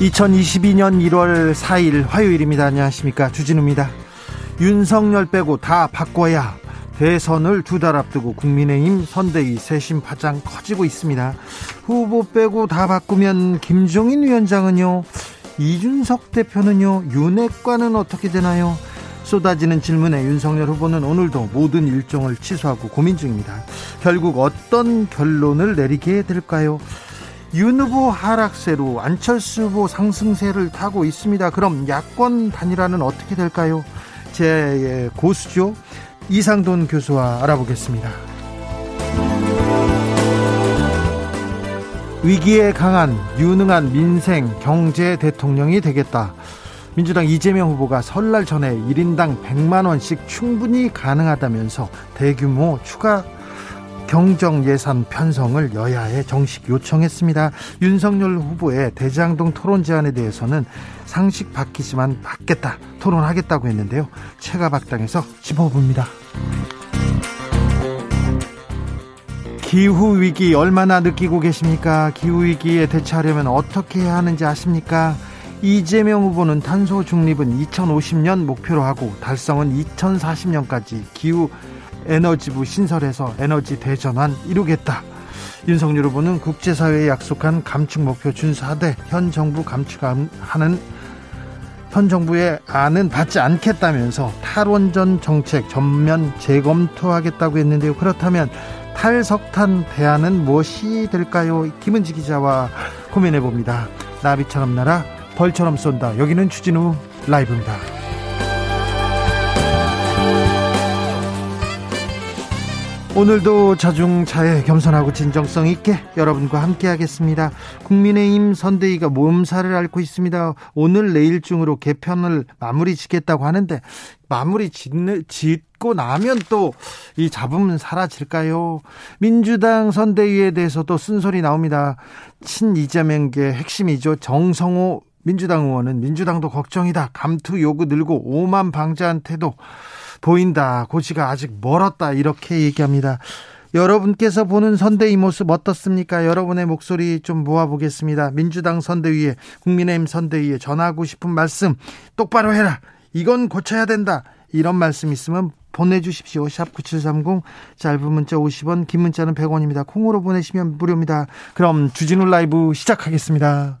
2022년 1월 4일 화요일입니다. 안녕하십니까. 주진우입니다. 윤석열 빼고 다 바꿔야 대선을 두 달 앞두고 국민의힘 선대위 세심 파장 커지고 있습니다. 후보 빼고 다 바꾸면 김종인 위원장은요, 이준석 대표는요, 윤핵관은 어떻게 되나요? 쏟아지는 질문에 윤석열 후보는 오늘도 모든 일정을 취소하고 고민 중입니다. 결국 어떤 결론을 내리게 될까요? 윤 후보 하락세로 안철수 후보 상승세를 타고 있습니다. 그럼 야권 단일화는 어떻게 될까요? 제 고수죠. 이상돈 교수와 알아보겠습니다. 위기에 강한 유능한 민생 경제 대통령이 되겠다. 민주당 이재명 후보가 설날 전에 1인당 100만 원씩 충분히 가능하다면서 대규모 추가 경정 예산 편성을 여야에 정식 요청했습니다. 윤석열 후보의 대장동 토론 제안에 대해서는 상식 바뀌지만 받겠다 토론하겠다고 했는데요. 체가박당에서 짚어봅니다. 기후 위기 얼마나 느끼고 계십니까? 기후 위기에 대처하려면 어떻게 해야 하는지 아십니까? 이재명 후보는 탄소 중립은 2050년 목표로 하고 달성은 2040년까지 기후 에너지부 신설해서 에너지 대전환 이루겠다. 윤석열 후보는 국제사회에 약속한 감축 목표 준수하되 현 정부 감축하는 현 정부의 안은 받지 않겠다면서 탈원전 정책 전면 재검토하겠다고 했는데요. 그렇다면 탈석탄 대안은 무엇이 될까요? 김은지 기자와 고민해 봅니다. 나비처럼 날아 벌처럼 쏜다. 여기는 추진우 라이브입니다. 오늘도 자중차에 겸손하고 진정성 있게 여러분과 함께 하겠습니다. 국민의힘 선대위가 몸살을 앓고 있습니다. 오늘 내일 중으로 개편을 마무리 짓겠다고 하는데 마무리 짓는, 짓고 나면 또 이 잡음은 사라질까요? 민주당 선대위에 대해서도 쓴소리 나옵니다. 친 이재명계 핵심이죠. 정성호 민주당 의원은 민주당도 걱정이다. 감투 요구 늘고 오만 방자한테도 보인다. 고시가 아직 멀었다. 이렇게 얘기합니다. 여러분께서 보는 선대위 모습 어떻습니까? 여러분의 목소리 좀 모아보겠습니다. 민주당 선대위에, 국민의힘 선대위에 전하고 싶은 말씀 똑바로 해라. 이건 고쳐야 된다. 이런 말씀 있으면 보내주십시오. 샵 9730 짧은 문자 50원 긴 문자는 100원입니다. 콩으로 보내시면 무료입니다. 그럼 주진우 라이브 시작하겠습니다.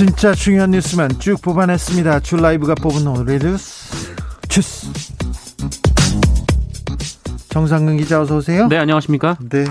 진짜 중요한 뉴스만 쭉 뽑아냈습니다. 줄 라이브가 뽑은 오늘의 뉴스 주스. 정상근 기자 어서 오세요. 네, 안녕하십니까? 네.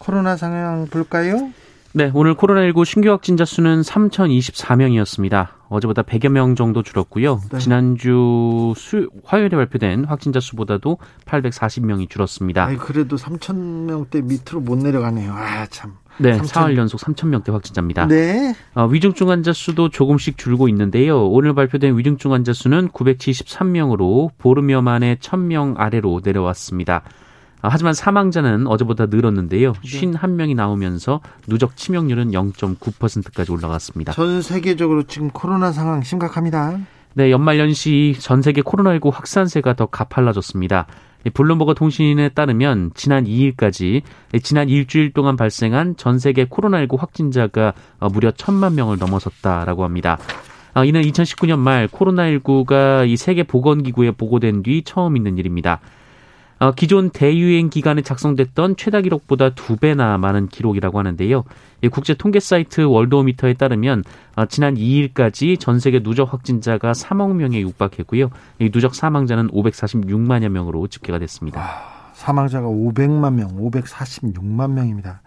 코로나 상황 볼까요? 네, 오늘 코로나19 신규 확진자 수는 3,024명이었습니다. 어제보다 100여 명 정도 줄었고요. 네. 지난주 수, 화요일에 발표된 확진자 수보다도 840명이 줄었습니다. 아이, 그래도 3,000명대 밑으로 못 내려가네요. 아, 참. 네, 3 사흘 연속 3천 명대 확진자입니다. 네. 어, 위중증 환자 수도 조금씩 줄고 있는데요. 오늘 발표된 위중증 환자 수는 973명으로 보름여 만에 1,000명 아래로 내려왔습니다. 아, 하지만 사망자는 어제보다 늘었는데요. 51명이 나오면서 누적 치명률은 0.9%까지 올라갔습니다. 전 세계적으로 지금 코로나 상황 심각합니다. 네, 연말연시 전 세계 코로나19 확산세가 더 가팔라졌습니다. 블룸버그 통신에 따르면 지난 2일까지 지난 일주일 동안 발생한 전 세계 코로나19 확진자가 어, 무려 천만 명을 넘어섰다라고 합니다. 아, 이는 2019년 말 코로나19가 이 세계 보건기구에 보고된 뒤 처음 있는 일입니다. 어, 기존 대유행 기간에 작성됐던 최다 기록보다 두 배나 많은 기록이라고 하는데요. 국제 통계 사이트 월드오미터에 따르면 어, 지난 2일까지 전 세계 누적 확진자가 3억 명에 육박했고요. 누적 사망자는 546만여 명으로 집계가 됐습니다. 아, 사망자가 500만 명, 546만 명입니다.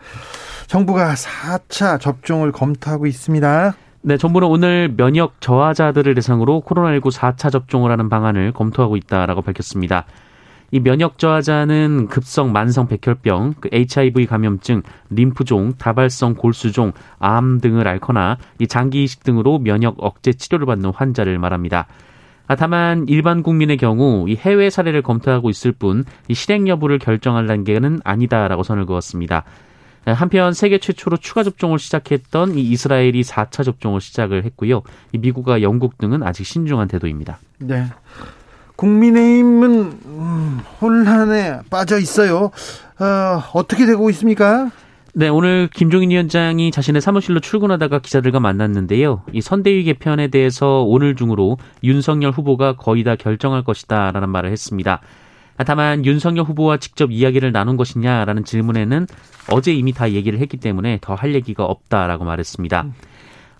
정부가 4차 접종을 검토하고 있습니다. 네, 정부는 오늘 면역 저하자들을 대상으로 코로나19 4차 접종을 하는 방안을 검토하고 있다라고 밝혔습니다. 이 면역 저하자는 급성 만성 백혈병, 그 HIV 감염증, 림프종, 다발성 골수종, 암 등을 앓거나 이 장기 이식 등으로 면역 억제 치료를 받는 환자를 말합니다. 아, 다만 일반 국민의 경우 이 해외 사례를 검토하고 있을 뿐 이 실행 여부를 결정할 단계는 아니다라고 선을 그었습니다. 한편 세계 최초로 추가 접종을 시작했던 이 이스라엘이 4차 접종을 시작을 했고요. 이 미국과 영국 등은 아직 신중한 태도입니다. 네. 국민의힘은 음, 혼란에 빠져 있어요. 어, 어떻게 되고 있습니까? 네, 오늘 김종인 위원장이 자신의 사무실로 출근하다가 기자들과 만났는데요. 이 선대위 개편에 대해서 오늘 중으로 윤석열 후보가 거의 다 결정할 것이다 라는 말을 했습니다. 다만 윤석열 후보와 직접 이야기를 나눈 것이냐라는 질문에는 어제 이미 다 얘기를 했기 때문에 더 할 얘기가 없다라고 말했습니다.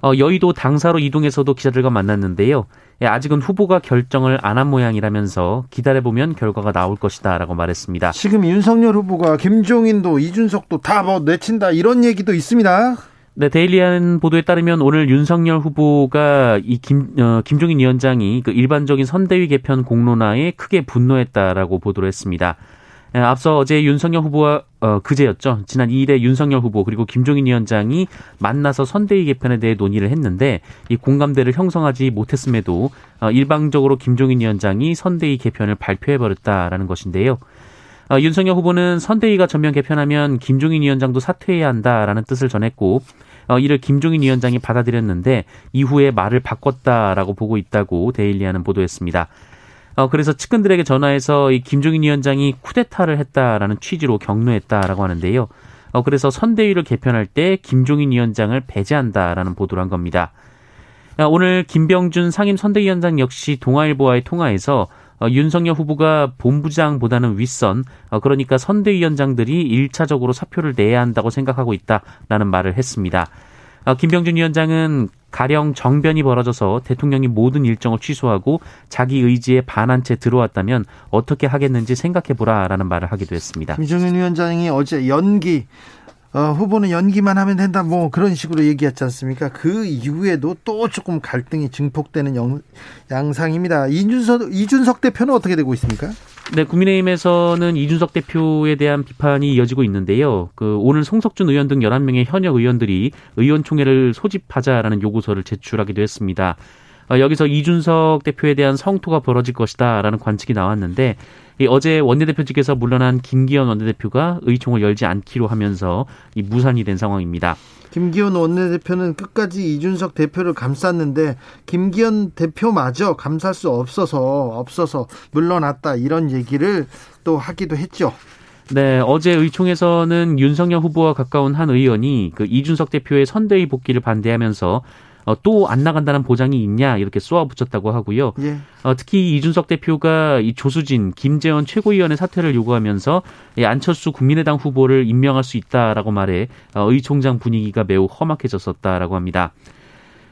어, 여의도 당사로 이동해서도 기자들과 만났는데요. 예, 아직은 후보가 결정을 안 한 모양이라면서 기다려보면 결과가 나올 것이다 라고 말했습니다. 지금 윤석열 후보가 김종인도 이준석도 다 뭐 내친다 이런 얘기도 있습니다. 네, 데일리한 보도에 따르면 오늘 윤석열 후보가 이 김, 어, 김종인 위원장이 그 일반적인 선대위 개편 공론화에 크게 분노했다라고 보도를 했습니다. 예, 앞서 어제 윤석열 후보와 어, 그제였죠. 지난 2일에 윤석열 후보 그리고 김종인 위원장이 만나서 선대위 개편에 대해 논의를 했는데 이 공감대를 형성하지 못했음에도 어, 일방적으로 김종인 위원장이 선대위 개편을 발표해 버렸다라는 것인데요. 어, 윤석열 후보는 선대위가 전면 개편하면 김종인 위원장도 사퇴해야 한다라는 뜻을 전했고 어, 이를 김종인 위원장이 받아들였는데 이후에 말을 바꿨다라고 보고 있다고 데일리하는 보도했습니다. 어, 그래서 측근들에게 전화해서 이 김종인 위원장이 쿠데타를 했다라는 취지로 격려했다라고 하는데요. 어, 그래서 선대위를 개편할 때 김종인 위원장을 배제한다라는 보도를 한 겁니다. 어, 오늘 김병준 상임 선대위원장 역시 동아일보와의 통화에서 어, 윤석열 후보가 본부장보다는 윗선, 어, 그러니까 선대위원장들이 1차적으로 사표를 내야 한다고 생각하고 있다라는 말을 했습니다. 어, 김병준 위원장은 가령 정변이 벌어져서 대통령이 모든 일정을 취소하고 자기 의지에 반한 채 들어왔다면 어떻게 하겠는지 생각해보라라는 말을 하기도 했습니다. 김정은 위원장이 어제 연기 어, 후보는 연기만 하면 된다 뭐 그런 식으로 얘기했지 않습니까? 그 이후에도 또 조금 갈등이 증폭되는 영, 양상입니다. 이준석 이준석 대표는 어떻게 되고 있습니까? 네, 국민의힘에서는 이준석 대표에 대한 비판이 이어지고 있는데요. 그 오늘 송석준 의원 등 11명의 현역 의원들이 의원총회를 소집하자라는 요구서를 제출하기도 했습니다. 어, 여기서 이준석 대표에 대한 성토가 벌어질 것이다라는 관측이 나왔는데 어제 원내대표직에서 물러난 김기현 원내대표가 의총을 열지 않기로 하면서 무산이 된 상황입니다. 김기현 원내대표는 끝까지 이준석 대표를 감쌌는데 김기현 대표마저 감쌀 수 없어서 없어서 물러났다 이런 얘기를 또 하기도 했죠. 네, 어제 의총에서는 윤석열 후보와 가까운 한 의원이 그 이준석 대표의 선대위 복귀를 반대하면서 어, 또 안 나간다는 보장이 있냐 이렇게 쏘아붙였다고 하고요. 예. 어, 특히 이준석 대표가 이 조수진, 김재원 최고위원의 사퇴를 요구하면서 이 안철수 국민의당 후보를 임명할 수 있다라고 말해 어, 의총장 분위기가 매우 험악해졌었다라고 합니다.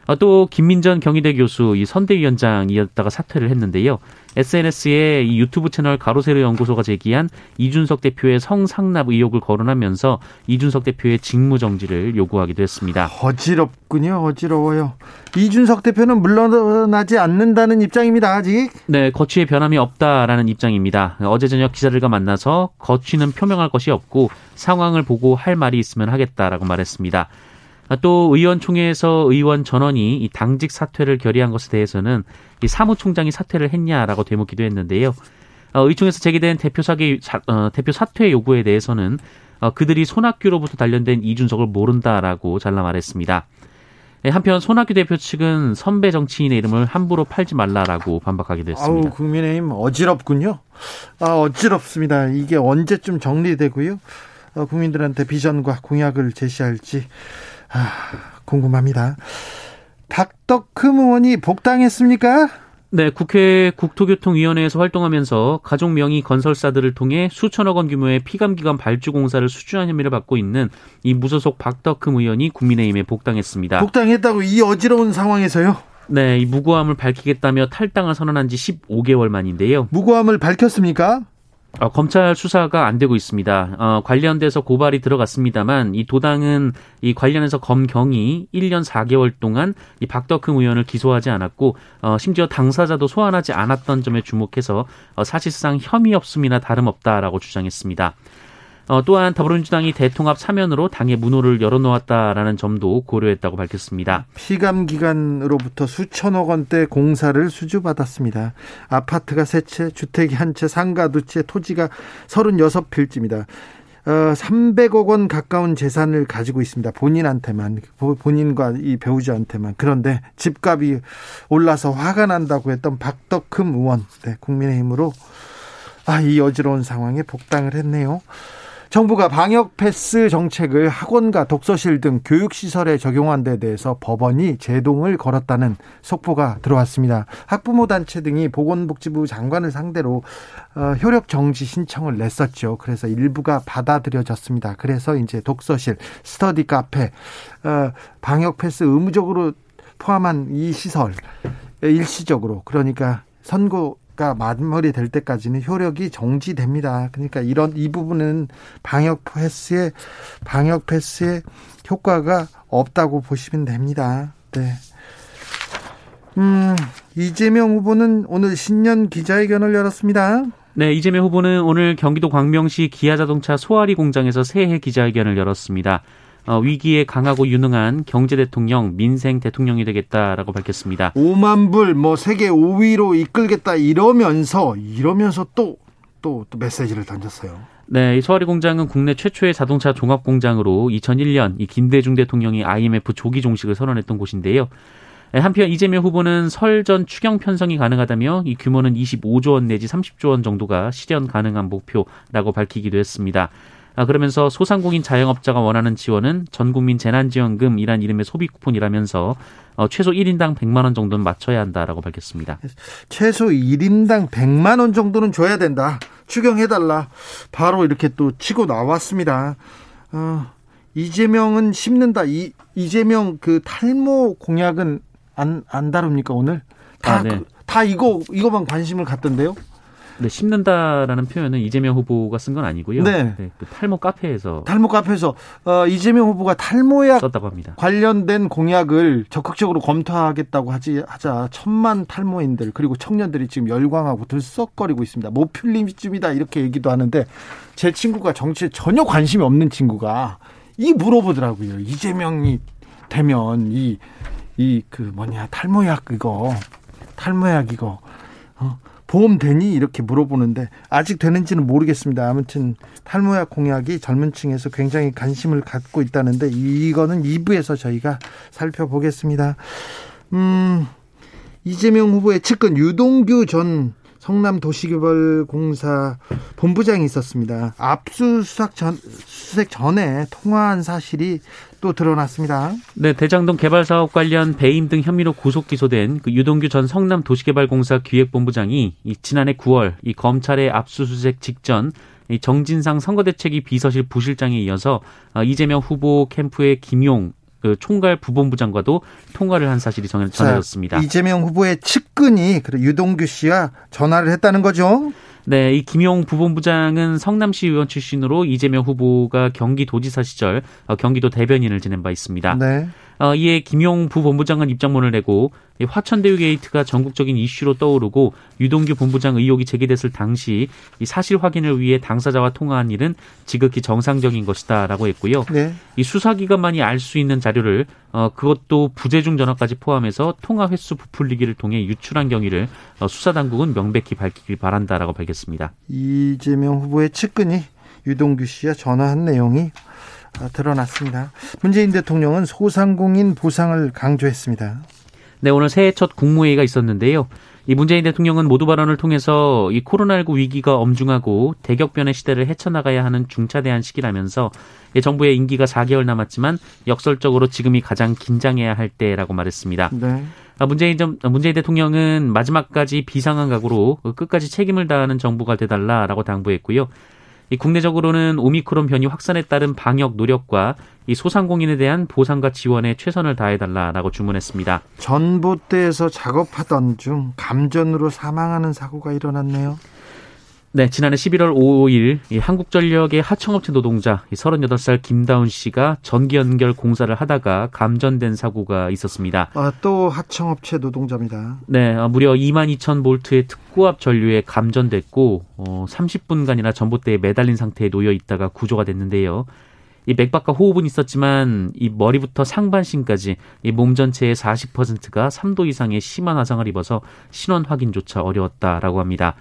어, 또 김민전 경희대 교수 이 선대위원장이었다가 사퇴를 했는데요. SNS에 이 유튜브 채널 가로세로 연구소가 제기한 이준석 대표의 성상납 의혹을 거론하면서 이준석 대표의 직무 정지를 요구하기도 했습니다. 어지럽군요. 어지러워요. 이준석 대표는 물러나지 않는다는 입장입니다. 아직. 네, 거취에 변함이 없다라는 입장입니다. 어제 저녁 기자들과 만나서 거취는 표명할 것이 없고 상황을 보고 할 말이 있으면 하겠다라고 말했습니다. 또 의원총회에서 의원 전원이 이 당직 사퇴를 결의한 것에 대해서는 이 사무총장이 사퇴를 했냐라고 되묻기도 했는데요. 어, 의총에서 제기된 대표 사기 어, 대표 사퇴 요구에 대해서는 어, 그들이 손학규로부터 단련된 이준석을 모른다라고 잘라 말했습니다. 예, 한편 손학규 대표 측은 선배 정치인의 이름을 함부로 팔지 말라라고 반박하기도 했습니다. 아우, 국민의힘 어지럽군요. 아, 어지럽습니다. 이게 언제쯤 정리되고요. 어, 국민들한테 비전과 공약을 제시할지 아, 궁금합니다. 닥터크 의원이 복당했습니까? 네, 국회 국토교통위원회에서 활동하면서 가족 명의 건설사들을 통해 수천억 원 규모의 피감기관 발주 공사를 수주한 혐의를 받고 있는 이 무소속 박덕흠 의원이 국민의힘에 복당했습니다. 복당했다고 이 어지러운 상황에서요? 네, 이 무고함을 밝히겠다며 탈당을 선언한 지 15개월 만인데요. 무고함을 밝혔습니까? 어, 검찰 수사가 안 되고 있습니다. 어, 관련돼서 고발이 들어갔습니다만 이 도당은 이 관련해서 검경이 1년 4개월 동안 이 박덕흠 의원을 기소하지 않았고 어, 심지어 당사자도 소환하지 않았던 점에 주목해서 어, 사실상 혐의 없음이나 다름없다라고 주장했습니다. 어, 또한 더불어민주당이 대통합 사면으로 당의 문호를 열어놓았다라는 점도 고려했다고 밝혔습니다. 피감 기관으로부터 수천억 원대 공사를 수주받았습니다. 아파트가 세 채, 주택이 한 채, 상가 두 채, 토지가 36필지입니다. 어, 300억 원 가까운 재산을 가지고 있습니다. 본인한테만, 본인과 이 배우자한테만. 그런데 집값이 올라서 화가 난다고 했던 박덕흠 의원, 네, 국민의힘으로 아, 이 어지러운 상황에 복당을 했네요. 정부가 방역 패스 정책을 학원과 독서실 등 교육시설에 적용한 데 대해서 법원이 제동을 걸었다는 속보가 들어왔습니다. 학부모 단체 등이 보건복지부 장관을 상대로 어, 효력 정지 신청을 냈었죠. 그래서 일부가 받아들여졌습니다. 그래서 이제 독서실, 스터디 카페, 어, 방역 패스 의무적으로 포함한 이 시설 일시적으로 그러니까 선 고가 마무리될 때까지는 효력이 정지됩니다. 그러니까 이런 이 부분은 방역 패스의 방역 패스의 효과가 없다고 보시면 됩니다. 네. 음, 이재명 후보는 오늘 신년 기자회견을 열었습니다. 네, 이재명 후보는 오늘 경기도 광명시 기아자동차 소아리 공장에서 새해 기자회견을 열었습니다. 어, 위기에 강하고 유능한 경제 대통령, 민생 대통령이 되겠다라고 밝혔습니다. 5만 불, 뭐 세계 5위로 이끌겠다 이러면서 이러면서 또 또, 또 메시지를 던졌어요. 네, 이 소아리 공장은 국내 최초의 자동차 종합 공장으로 2001년 이 김대중 대통령이 IMF 조기 종식을 선언했던 곳인데요. 네, 한편 이재명 후보는 설전 추경 편성이 가능하다며 이 규모는 25조 원 내지 30조 원 정도가 실현 가능한 목표라고 밝히기도 했습니다. 아, 그러면서 소상공인 자영업자가 원하는 지원은 전국민 재난지원금이란 이름의 소비 쿠폰이라면서 어, 최소 1인당 100만 원 정도는 맞춰야 한다라고 밝혔습니다. 최소 1인당 100만 원 정도는 줘야 된다. 추경해달라. 바로 이렇게 또 치고 나왔습니다. 어, 이재명은 심는다. 이, 이재명 그 탈모 공약은 안, 안 다룹니까, 오늘? 다, 아, 네. 그, 다 이거, 이거만 관심을 갖던데요? 네, 심는다라는 표현은 이재명 후보가 쓴 건 아니고요. 네. 네. 그 탈모 카페에서 탈모 카페에서 어, 이재명 후보가 탈모약 썼다고 합니다. 관련된 공약을 적극적으로 검토하겠다고 하지 하자 천만 탈모인들 그리고 청년들이 지금 열광하고 들썩거리고 있습니다. 모필림쯤이다 이렇게 얘기도 하는데 제 친구가 정치에 전혀 관심이 없는 친구가 이 물어보더라고요. 이재명이 되면 이 이 그 뭐냐 탈모약 이거 탈모약 이거 어? 보험 되니 이렇게 물어보는데 아직 되는지는 모르겠습니다. 아무튼 탈모약 공약이 젊은 층에서 굉장히 관심을 갖고 있다는데 이거는 2부에서 저희가 살펴보겠습니다. 음, 이재명 후보의 측근 유동규 전 성남도시개발공사 본부장이 있었습니다. 압수수색 전, 수색 전에 통화한 사실이 또 드러났습니다. 네, 대장동 개발 사업 관련 배임 등 혐의로 구속 기소된 그 유동규 전 성남 도시개발공사 기획본부장이 이 지난해 9월 이 검찰의 압수수색 직전 이 정진상 선거대책위 비서실 부실장에 이어서 어, 이재명 후보 캠프의 김용 그 총괄 부본부장과도 통화를 한 사실이 전해졌습니다. 이재명 후보의 측근이 유동규 씨와 전화를 했다는 거죠? 네, 이 김용 부본부장은 성남시 의원 출신으로 이재명 후보가 경기도지사 시절 어, 경기도 대변인을 지낸 바 있습니다. 네. 어, 이에 김용 부본부장은 입장문을 내고 화천대유 게이트가 전국적인 이슈로 떠오르고 유동규 본부장 의혹이 제기됐을 당시 이 사실 확인을 위해 당사자와 통화한 일은 지극히 정상적인 것이다라고 했고요. 네. 이 수사기관만이 알 수 있는 자료를 어, 그것도 부재중 전화까지 포함해서 통화 횟수 부풀리기를 통해 유출한 경위를 어, 수사당국은 명백히 밝히길 바란다라고 밝혔습니다. 이재명 후보의 측근이 유동규 씨와 전화한 내용이 어, 드러났습니다. 문재인 대통령은 소상공인 보상을 강조했습니다. 네, 오늘 새해 첫 국무회의가 있었는데요. 이 문재인 대통령은 모두 발언을 통해서 이 코로나19 위기가 엄중하고 대격변의 시대를 헤쳐나가야 하는 중차대한 시기라면서 정부의 임기가 4개월 남았지만 역설적으로 지금이 가장 긴장해야 할 때라고 말했습니다. 네. 아, 문재인, 문재인 대통령은 마지막까지 비상한 각오로 끝까지 책임을 다하는 정부가 되달라라고 당부했고요. 이 국내적으로는 오미크론 변이 확산에 따른 방역 노력과 이 소상공인에 대한 보상과 지원에 최선을 다해달라라고 주문했습니다. 전봇대에서 작업하던 중 감전으로 사망하는 사고가 일어났네요. 네, 지난해 11월 5일 한국전력의 하청업체 노동자 38살 김다운 씨가 전기 연결 공사를 하다가 감전된 사고가 있었습니다. 아, 또 하청업체 노동자입니다. 네, 어, 무려 2만 2천 볼트의 특고압 전류에 감전됐고 어, 30분간이나 전봇대에 매달린 상태에 놓여 있다가 구조가 됐는데요. 이 맥박과 호흡은 있었지만 이 머리부터 상반신까지 이 몸 전체의 40%가 3도 이상의 심한 화상을 입어서 신원 확인조차 어려웠다라고 합니다.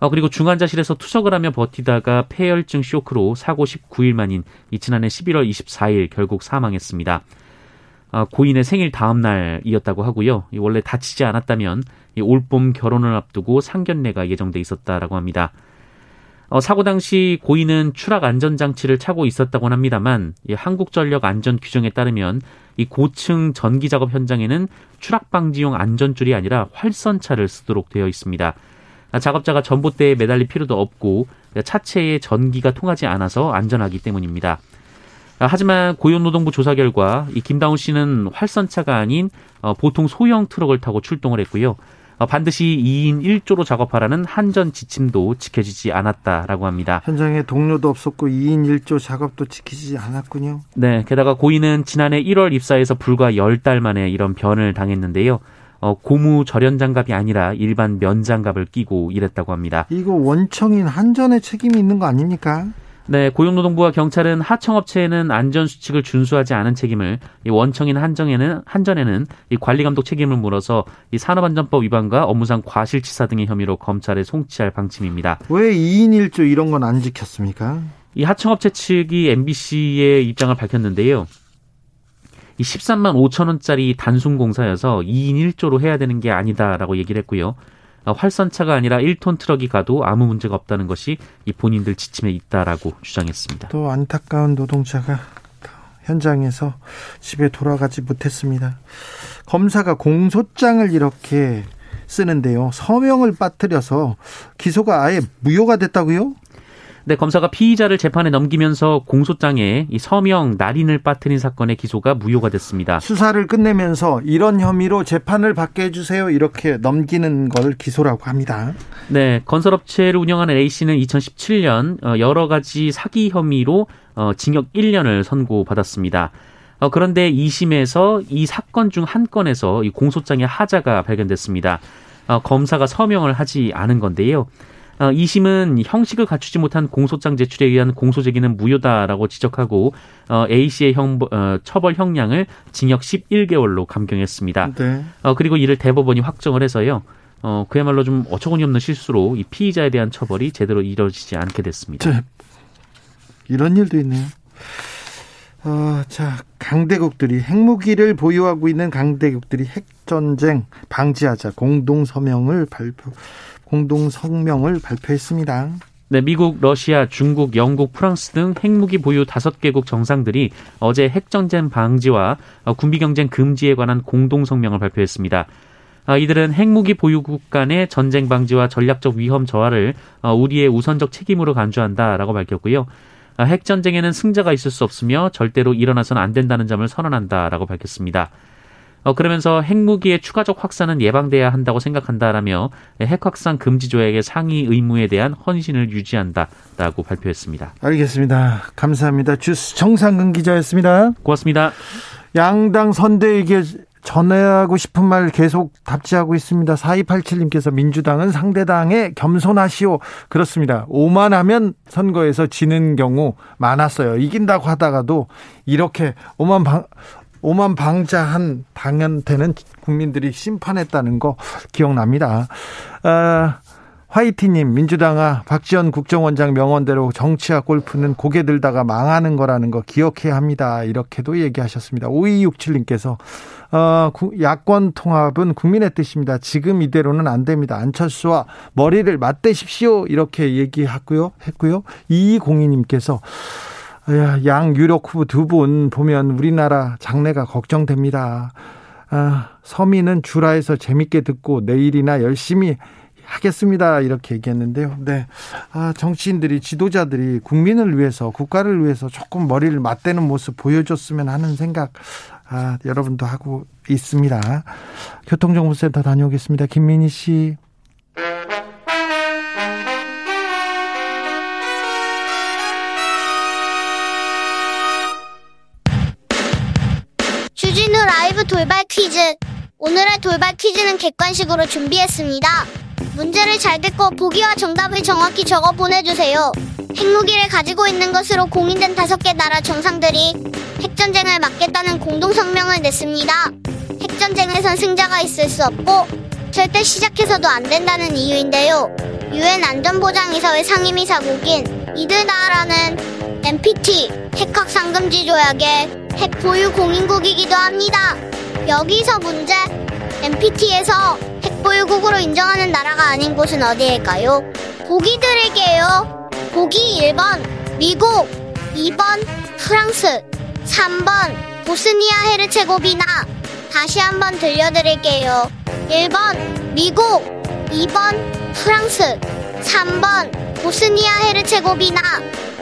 어, 그리고 중환자실에서 투석을 하며 버티다가 폐혈증 쇼크로 사고 19일 만인 이 지난해 11월 24일 결국 사망했습니다. 어, 고인의 생일 다음 날이었다고 하고요. 원래 다치지 않았다면 올봄 결혼을 앞두고 상견례가 예정돼 있었다라고 합니다. 어, 사고 당시 고인은 추락 안전 장치를 차고 있었다고 합니다만 한국전력 안전 규정에 따르면 이 고층 전기 작업 현장에는 추락 방지용 안전줄이 아니라 활선차를 쓰도록 되어 있습니다. 작업자가 전봇대에 매달릴 필요도 없고 차체에 전기가 통하지 않아서 안전하기 때문입니다. 하지만 고용노동부 조사 결과 이 김다운 씨는 활선차가 아닌 어, 보통 소형 트럭을 타고 출동을 했고요. 어, 반드시 2인 1조로 작업하라는 한전 지침도 지켜지지 않았다라고 합니다. 현장에 동료도 없었고 2인 1조 작업도 지키지 않았군요. 네, 게다가 고인은 지난해 1월 입사해서 불과 10달 만에 이런 변을 당했는데요. 어, 고무 절연 장갑이 아니라 일반 면 장갑을 끼고 일했다고 합니다. 이거 원청인 한전의 책임이 있는 거 아닙니까? 네, 고용노동부와 경찰은 하청업체에는 안전 수칙을 준수하지 않은 책임을 이 원청인 한정에는 한전에는 이 관리감독 책임을 물어서 이 산업안전법 위반과 업무상 과실치사 등의 혐의로 검찰에 송치할 방침입니다. 왜 2인 1조 이런 건 안 지켰습니까? 이 하청업체 측이 MBC에 입장을 밝혔는데요. 이 13만 5천 원짜리 단순 공사여서 2인 1조로 해야 되는 게 아니다라고 얘기를 했고요. 어, 활선차가 아니라 1톤 트럭이 가도 아무 문제가 없다는 것이 이 본인들 지침에 있다라고 주장했습니다. 또 안타까운 노동자가 현장에서 집에 돌아가지 못했습니다. 검사가 공소장을 이렇게 쓰는데요. 서명을 빠뜨려서 기소가 아예 무효가 됐다고요? 네, 검사가 피의자를 재판에 넘기면서 공소장에 이 서명 날인을 빠뜨린 사건의 기소가 무효가 됐습니다. 수사를 끝내면서 이런 혐의로 재판을 받게 해주세요 이렇게 넘기는 걸 기소라고 합니다. 네, 건설업체를 운영하는 A 씨는 2017년 어, 여러 가지 사기 혐의로 어, 징역 1년을 선고받았습니다. 어, 그런데 2심에서 이 사건 중 한 건에서 이 공소장의 하자가 발견됐습니다. 검사가 서명을 하지 않은 건데요. 어, 2심은 형식을 갖추지 못한 공소장 제출에 의한 공소 제기는 무효다라고 지적하고 어, A 씨의 형 어, 처벌 형량을 징역 11개월로 감경했습니다. 네. 어, 그리고 이를 대법원이 확정을 해서요. 어, 그야말로 좀 어처구니 없는 실수로 이 피의자에 대한 처벌이 제대로 이루어지지 않게 됐습니다. 네. 이런 일도 있네요. 어, 자, 강대국들이 핵무기를 보유하고 있는 강대국들이 핵전쟁 방지하자 공동 서명을 발표 공동 성명을 발표했습니다. 네, 미국, 러시아, 중국, 영국, 프랑스 등 핵무기 보유 다섯 개국 정상들이 어제 핵전쟁 방지와 군비 경쟁 금지에 관한 공동 성명을 발표했습니다. 아, 이들은 핵무기 보유국 간의 전쟁 방지와 전략적 위험 저하를 어, 우리의 우선적 책임으로 간주한다라고 밝혔고요. 아, 핵전쟁에는 승자가 있을 수 없으며 절대로 일어나서는 안 된다는 점을 선언한다라고 밝혔습니다. 어, 그러면서 핵무기의 추가적 확산은 예방돼야 한다고 생각한다라며 핵 확산 금지 조약의 상위 의무에 대한 헌신을 유지한다라고 발표했습니다. 알겠습니다. 감사합니다. 주스 정상근 기자였습니다. 고맙습니다. 양당 선대에게 전해하고 싶은 말 계속 답지하고 있습니다. 4287님께서 민주당은 상대당에 겸손하시오. 그렇습니다. 오만하면 선거에서 지는 경우 많았어요. 이긴다고 하다가도 이렇게 오만 방, 오만 방자한 당한테는 국민들이 심판했다는 거 기억납니다. 아, 화이티님, 민주당아, 박지원 국정원장 명언대로 정치와 골프는 고개 들다가 망하는 거라는 거 기억해야 합니다. 이렇게도 얘기하셨습니다. 5267님께서, 어, 야권 통합은 국민의 뜻입니다. 지금 이대로는 안 됩니다. 안철수와 머리를 맞대십시오. 이렇게 얘기하고요, 했고요. 2202님께서, 양 유력 후보 두 분 보면 우리나라 장래가 걱정됩니다. 아, 서민은 주라에서 재밌게 듣고 내일이나 열심히 하겠습니다. 이렇게 얘기했는데요. 네. 아, 정치인들이, 지도자들이 국민을 위해서, 국가를 위해서 조금 머리를 맞대는 모습 보여줬으면 하는 생각, 아, 여러분도 하고 있습니다. 교통정보센터 다녀오겠습니다. 김민희 씨. 라이브 돌발 퀴즈. 오늘의 돌발 퀴즈는 객관식으로 준비했습니다. 문제를 잘 듣고 보기와 정답을 정확히 적어 보내주세요. 핵무기를 가지고 있는 것으로 공인된 다섯 개 나라 정상들이 핵전쟁을 막겠다는 공동성명을 냈습니다. 핵전쟁에선 승자가 있을 수 없고 절대 시작해서도 안 된다는 이유인데요. 유엔 안전보장이사회 상임이사국인 이들 나라는 NPT 핵학 상금지 조약의 핵 보유 공인국이기도 합니다. 여기서 문제. NPT에서 핵 보유국으로 인정하는 나라가 아닌 곳은 어디일까요? 보기 드릴게요. 보기 1번 미국, 2번 프랑스, 3번 보스니아 헤르체고비나. 다시 한번 들려드릴게요. 1번 미국, 2번 프랑스, 3번 보스니아 헤르체고비나.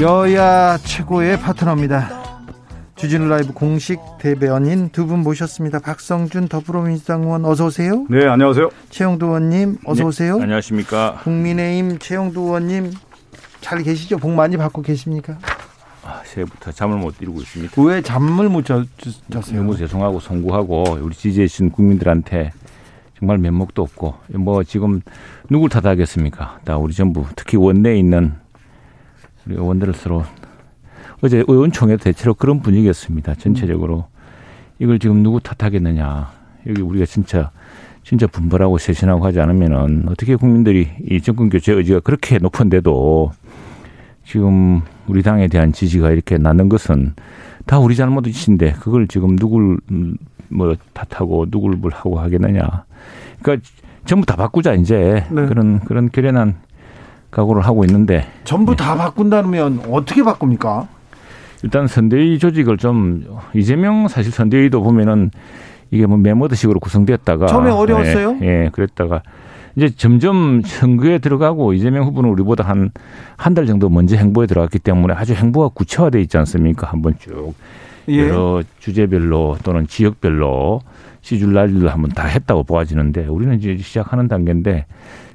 여야 최고의 파트너입니다. 주진우 라이브 공식 대변인 두 분 모셨습니다. 박성준 더불어민주당 의원 어서 오세요. 네, 안녕하세요. 최영두 의원님 어서 네, 오세요. 안녕하십니까. 국민의힘 최영두 의원님 잘 계시죠? 복 많이 받고 계십니까? 아, 새해부터 잠을 못 이루고 있습니다. 왜 잠을 못 잤, 잤어요? 너무 죄송하고 송구하고 우리 지지해 주신 국민들한테 정말 면목도 없고 뭐 지금 누굴 탓하겠습니까? 다 우리 전부 특히 원내에 있는 우리 의원들을 서로 어제 의원총회도 대체로 그런 분위기였습니다. 전체적으로 이걸 지금 누구 탓하겠느냐? 여기 우리가 진짜 진짜 분발하고 쇄신하고 하지 않으면은 어떻게 국민들이 이 정권 교체 의지가 그렇게 높은데도 지금 우리 당에 대한 지지가 이렇게 나는 것은 다 우리 잘못이신데 그걸 지금 누굴 뭐 탓하고 누굴 뭘 하고 하겠느냐. 그러니까 전부 다 바꾸자 이제 네. 그런 그런 결연한 각오를 하고 있는데 전부 다 바꾼다면 어떻게 바꿉니까? 일단 선대위 조직을 좀 이재명 사실 선대위도 보면은 이게 뭐 메모드식으로 구성되었다가 처음에 어려웠어요? 예, 예, 그랬다가 이제 점점 선거에 들어가고 이재명 후보는 우리보다 한 한 달 정도 먼저 행보에 들어갔기 때문에 아주 행보가 구체화돼 있지 않습니까? 한번 쭉 예. 여러 주제별로 또는 지역별로 시줄 날리를 한번 다 했다고 보아지는데 우리는 이제 시작하는 단계인데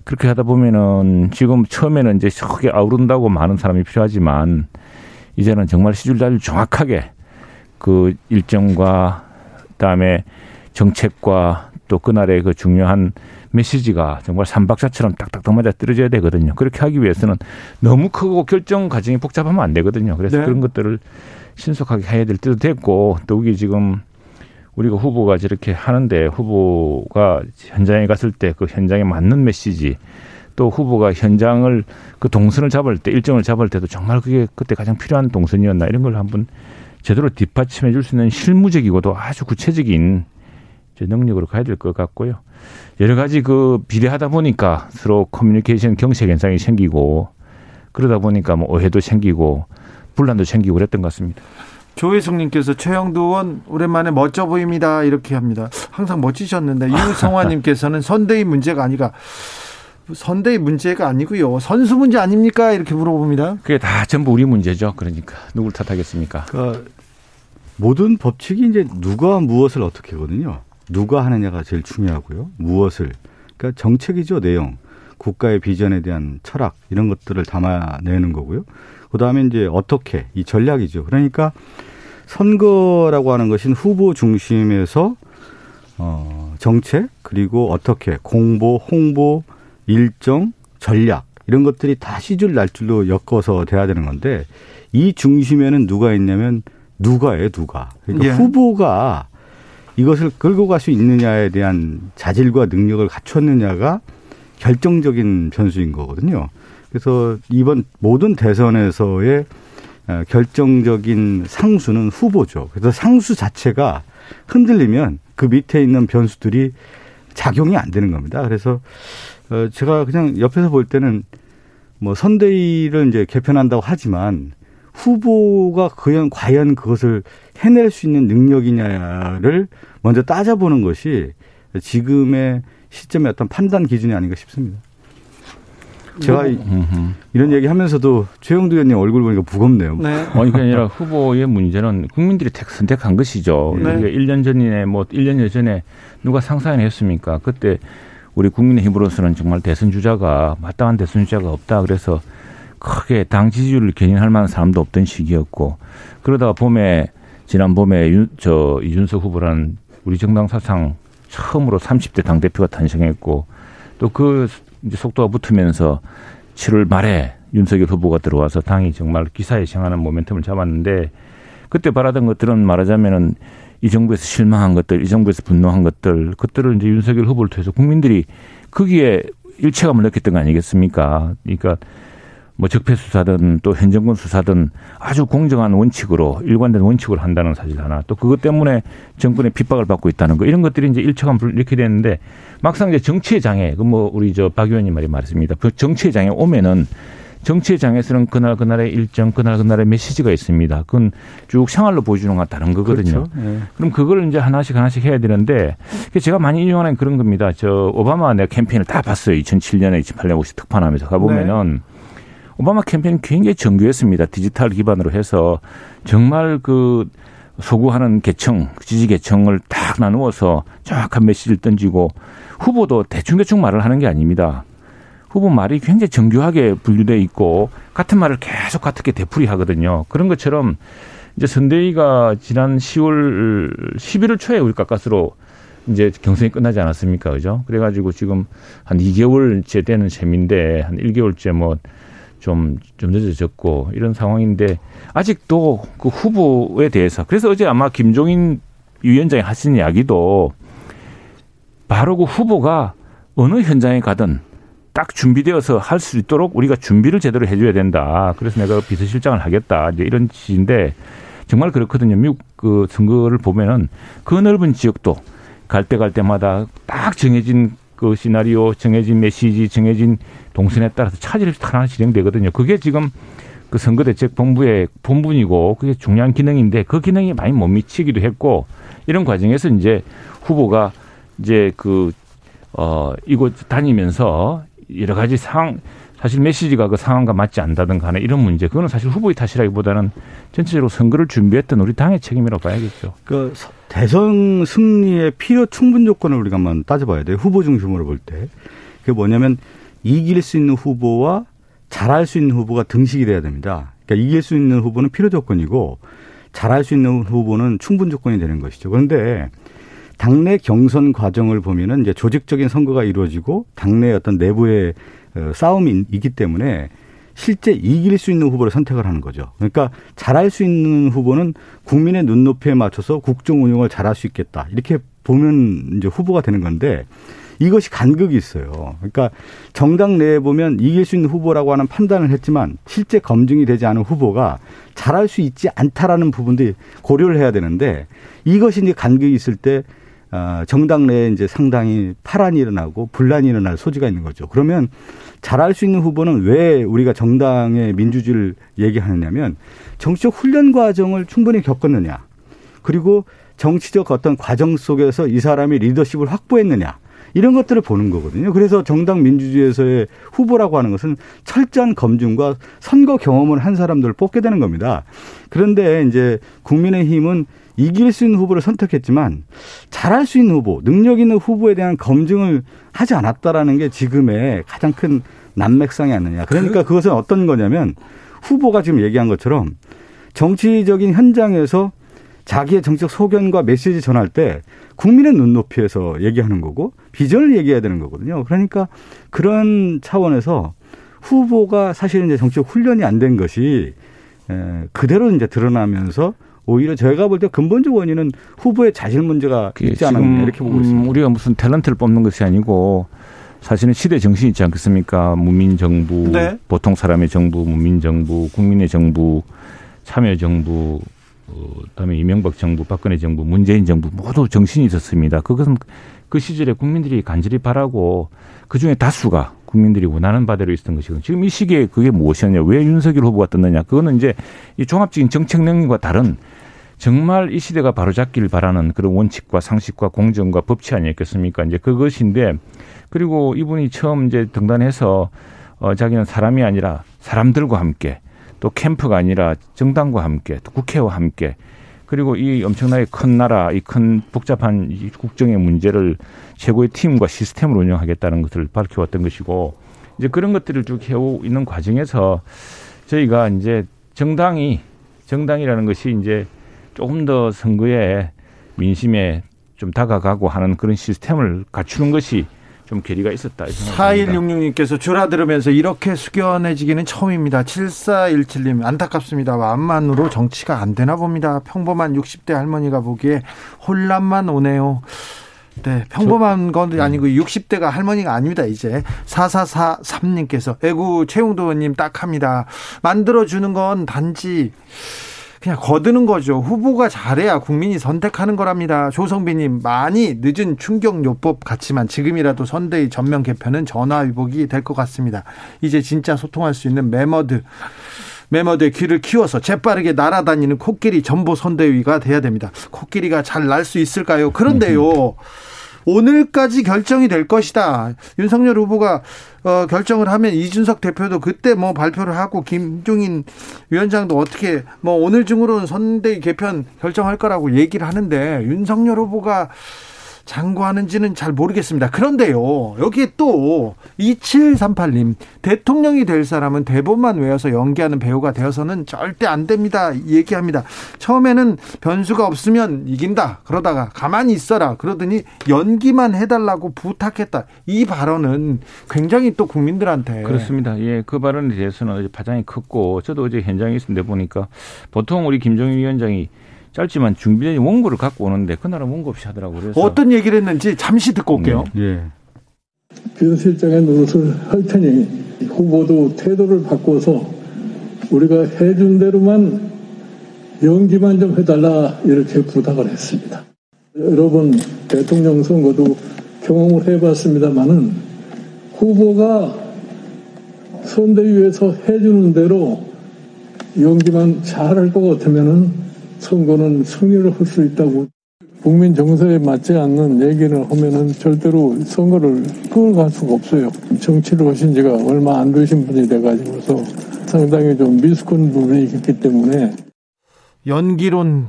그렇게 하다 보면은 지금 처음에는 이제 크게 아우른다고 많은 사람이 필요하지만 이제는 정말 시줄 날리 정확하게 그 일정과 그다음에 정책과 또 그날의 그 중요한 메시지가 정말 삼박자처럼 딱딱딱 맞아 떨어져야 되거든요. 그렇게 하기 위해서는 너무 크고 결정 과정이 복잡하면 안 되거든요. 그래서 네. 그런 것들을 신속하게 해야 될 때도 됐고 또 이게 지금 우리가 후보가 저렇게 하는데 후보가 현장에 갔을 때 그 현장에 맞는 메시지 또 후보가 현장을 그 동선을 잡을 때 일정을 잡을 때도 정말 그게 그때 가장 필요한 동선이었나 이런 걸 한번 제대로 뒷받침해 줄 수 있는 실무적이고도 아주 구체적인 능력으로 가야 될 것 같고요. 여러 가지 그 비례하다 보니까 서로 커뮤니케이션 경색 현상이 생기고 그러다 보니까 뭐 오해도 생기고 분란도 생기고 그랬던 것 같습니다. 조혜숙님께서 최영두 의원 오랜만에 멋져 보입니다 이렇게 합니다. 항상 멋지셨는데 유성화님께서는 선대위 문제가 아니가 선대위 문제가 아니고요 선수 문제 아닙니까 이렇게 물어봅니다. 그게 다 전부 우리 문제죠. 그러니까 누굴 탓하겠습니까? 그러니까 모든 법칙이 이제 누가 무엇을 어떻게 하거든요. 누가 하느냐가 제일 중요하고요. 무엇을. 그러니까 정책이죠, 내용. 국가의 비전에 대한 철학 이런 것들을 담아내는 거고요. 그 다음에 이제 어떻게 이 전략이죠. 그러니까 선거라고 하는 것은 후보 중심에서 어 정책 그리고 어떻게 공보, 홍보, 일정, 전략 이런 것들이 다 시줄 날줄로 엮어서 돼야 되는 건데 이 중심에는 누가 있냐면 누가예요, 누가. 그러니까 예. 후보가 이것을 끌고 갈 수 있느냐에 대한 자질과 능력을 갖췄느냐가 결정적인 변수인 거거든요. 그래서 이번 모든 대선에서의 어, 결정적인 상수는 후보죠. 그래서 상수 자체가 흔들리면 그 밑에 있는 변수들이 작용이 안 되는 겁니다. 그래서 어, 제가 그냥 옆에서 볼 때는 뭐 선대위를 이제 개편한다고 하지만 후보가 과연 과연 그것을 해낼 수 있는 능력이냐를 먼저 따져보는 것이 지금의 시점의 어떤 판단 기준이 아닌가 싶습니다. 제가 이런 얘기 하면서도 최영두 의원님 얼굴 보니까 무겁네요. 네. 아니, 그게 아니라 후보의 문제는 국민들이 선택한 것이죠. 네. 1년 전이네, 뭐 1년 전에 누가 상상을 했습니까? 그때 우리 국민의힘으로서는 정말 대선 주자가 마땅한 대선 주자가 없다. 그래서 크게 당 지지율을 견인할 만한 사람도 없던 시기였고 그러다가 봄에 지난 봄에 윤, 저 이준석 후보라는 우리 정당 사상 처음으로 30대 당 대표가 탄생했고 또그 이제 속도가 붙으면서 7월 말에 윤석열 후보가 들어와서 당이 정말 기사에 향하는 모멘텀을 잡았는데 그때 바라던 것들은 말하자면은 이 정부에서 실망한 것들, 이 정부에서 분노한 것들, 그것들을 이제 윤석열 후보를 통해서 국민들이 거기에 일체감을 느꼈던 거 아니겠습니까? 그러니까 뭐 적폐 수사든 또 현 정권 수사든 아주 공정한 원칙으로 일관된 원칙으로 한다는 사실 하나 또 그것 때문에 정권의 핍박을 받고 있다는 거 이런 것들이 이제 일체감을 이렇게 되는데 막상 이제 정치의 장애 그 뭐 우리 저 박 의원님 말이 말했습니다. 그 정치의 장애 오면은 정치의 장에서는 그날 그날의 일정, 그날 그날의 메시지가 있습니다. 그건 쭉 생활로 보여주는 것과 다른 거거든요. 그렇죠. 네. 그럼 그걸 이제 하나씩 하나씩 해야 되는데 제가 많이 인용하는 그런 겁니다. 저 오바마 내 캠페인을 다 봤어요. 2007년에 2008년 혹시 특판하면서 가보면은 네. 오바마 캠페인 굉장히 정교했습니다. 디지털 기반으로 해서 정말 그 소구하는 계층, 지지 계층을 딱 나누어서 정확한 메시지를 던지고 후보도 대충대충 말을 하는 게 아닙니다. 후보 말이 굉장히 정교하게 분류돼 있고 같은 말을 계속 같게 되풀이하거든요. 그런 것처럼 이제 선대위가 지난 10월 11월 초에 우리 가까스로 이제 경선이 끝나지 않았습니까? 그죠? 그래가지고 지금 한 2개월째 되는 셈인데 한 1개월째 뭐 좀, 좀 늦어졌고 이런 상황인데 아직도 그 후보에 대해서 그래서 어제 아마 김종인 위원장이 하신 이야기도 바로 그 후보가 어느 현장에 가든 딱 준비되어서 할 수 있도록 우리가 준비를 제대로 해줘야 된다. 그래서 내가 비서실장을 하겠다. 이제 이런 짓인데 정말 그렇거든요. 미국 그 선거를 보면은 그 넓은 지역도 갈 때 갈 때마다 딱 정해진 그 시나리오, 정해진 메시지, 정해진 동선에 따라서 차질이 하나 진행되거든요. 그게 지금 그 선거대책본부의 본분이고 그게 중요한 기능인데 그 기능이 많이 못 미치기도 했고 이런 과정에서 이제 후보가 이제 그, 어, 이곳 다니면서 여러 가지 상황 사실 메시지가 그 상황과 맞지 않다든가 하는 이런 문제 그거는 사실 후보의 탓이라기보다는 전체적으로 선거를 준비했던 우리 당의 책임이라고 봐야겠죠. 그 대선 승리의 필요 충분 조건을 우리가 한번 따져봐야 돼요. 후보 중심으로 볼 때. 그게 뭐냐면 이길 수 있는 후보와 잘할 수 있는 후보가 등식이 돼야 됩니다. 그러니까 이길 수 있는 후보는 필요 조건이고 잘할 수 있는 후보는 충분 조건이 되는 것이죠. 그런데 당내 경선 과정을 보면은 이제 조직적인 선거가 이루어지고 당내 어떤 내부의 어, 싸움이 있기 때문에 실제 이길 수 있는 후보를 선택을 하는 거죠. 그러니까 잘할 수 있는 후보는 국민의 눈높이에 맞춰서 국정 운영을 잘할 수 있겠다. 이렇게 보면 이제 후보가 되는 건데 이것이 간극이 있어요. 그러니까 정당 내에 보면 이길 수 있는 후보라고 하는 판단을 했지만 실제 검증이 되지 않은 후보가 잘할 수 있지 않다라는 부분들이 고려를 해야 되는데 이것이 이제 간극이 있을 때 어, 정당 내에 이제 상당히 파란이 일어나고 분란이 일어날 소지가 있는 거죠. 그러면 잘할 수 있는 후보는 왜 우리가 정당의 민주주의를 얘기하느냐면 정치적 훈련 과정을 충분히 겪었느냐. 그리고 정치적 어떤 과정 속에서 이 사람이 리더십을 확보했느냐. 이런 것들을 보는 거거든요. 그래서 정당 민주주의에서의 후보라고 하는 것은 철저한 검증과 선거 경험을 한 사람들을 뽑게 되는 겁니다. 그런데 이제 국민의힘은 이길 수 있는 후보를 선택했지만 잘할 수 있는 후보, 능력 있는 후보에 대한 검증을 하지 않았다라는 게 지금의 가장 큰 난맥상이 아니냐. 그러니까 그 그것은 어떤 거냐면 후보가 지금 얘기한 것처럼 정치적인 현장에서 자기의 정치적 소견과 메시지 전할 때 국민의 눈높이에서 얘기하는 거고 비전을 얘기해야 되는 거거든요. 그러니까 그런 차원에서 후보가 사실은 이제 정치적 훈련이 안 된 것이 그대로 이제 드러나면서 오히려 제가 볼 때 근본적 원인은 후보의 자질 문제가 있지 않았냐 이렇게 보고 있습니다. 음, 우리가 무슨 탤런트를 뽑는 것이 아니고 사실은 시대 정신이 있지 않겠습니까? 무민 정부, 네. 보통 사람의 정부, 무민 정부, 국민의 정부, 참여 정부, 어, 그다음에 이명박 정부, 박근혜 정부, 문재인 정부 모두 정신이 있었습니다. 그것은 그 시절에 국민들이 간절히 바라고 그 중에 다수가 국민들이 원하는 바대로 있었던 것이고 지금 이 시기에 그게 무엇이었냐? 왜 윤석열 후보가 떴느냐? 그거는 이제 이 종합적인 정책 능력과 다른 정말 이 시대가 바로잡기를 바라는 그런 원칙과 상식과 공정과 법치 아니었겠습니까? 이제 그것인데 그리고 이분이 처음 이제 등단해서 어 자기는 사람이 아니라 사람들과 함께 또 캠프가 아니라 정당과 함께 또 국회와 함께 그리고 이 엄청나게 큰 나라, 이 큰 복잡한 이 국정의 문제를 최고의 팀과 시스템으로 운영하겠다는 것을 밝혀왔던 것이고 이제 그런 것들을 쭉 해오고 있는 과정에서 저희가 이제 정당이 정당이라는 것이 이제 조금 더 선거에 민심에 좀 다가가고 하는 그런 시스템을 갖추는 것이 좀 괴리가 있었다. 이 생각합니다. 4166님께서 줄아들으면서 이렇게 숙연해지기는 처음입니다. 7417님 안타깝습니다. 마음만으로 정치가 안 되나 봅니다. 평범한 60대 할머니가 보기에 혼란만 오네요. 네, 평범한 건 아니고 60대가 할머니가 아닙니다, 이제. 4443님께서, 애구 최웅도 의원님 딱 합니다. 만들어주는 건 단지 그냥 거드는 거죠. 후보가 잘해야 국민이 선택하는 거랍니다. 조성빈님 많이 늦은 충격요법 같지만 지금이라도 선대위 전면 개편은 전화위복이 될 것 같습니다. 이제 진짜 소통할 수 있는 매머드 매머드의 귀를 키워서 재빠르게 날아다니는 코끼리 전보 선대위가 돼야 됩니다. 코끼리가 잘 날 수 있을까요? 그런데요. 오늘까지 결정이 될 것이다. 윤석열 후보가 어, 결정을 하면 이준석 대표도 그때 뭐 발표를 하고 김종인 위원장도 어떻게 뭐 오늘 중으로는 선대위 개편 결정할 거라고 얘기를 하는데 윤석열 후보가 장구하는지는 잘 모르겠습니다. 그런데요, 여기에 또 2738님 대통령이 될 사람은 대본만 외워서 연기하는 배우가 되어서는 절대 안 됩니다. 얘기합니다. 처음에는 변수가 없으면 이긴다. 그러다가 가만히 있어라. 그러더니 연기만 해달라고 부탁했다. 이 발언은 굉장히 또 국민들한테 그렇습니다. 예, 그 발언에 대해서는 어제 파장이 컸고 저도 어제 현장에 있었는데 보니까 보통 우리 김종인 위원장이 짧지만 준비된 원고를 갖고 오는데 그날은 원고 없이 하더라고요. 그래서 어떤 얘기를 했는지 잠시 듣고 올게요. 예. 비서실장의 노릇을 할 테니 후보도 태도를 바꿔서 우리가 해준 대로만 연기만 좀 해달라 이렇게 부탁을 했습니다. 여러 번 대통령 선거도 경험을 해봤습니다만은 후보가 선대위에서 해주는 대로 연기만 잘할 것 같으면은 선거는 승리를 할 수 있다고 국민 정서에 맞지 않는 얘기를 하면은 절대로 선거를 끌어갈 수가 없어요. 정치를 하신 지가 얼마 안 되신 분이 돼가지고서 상당히 좀 미숙한 부분이 있기 때문에 연기론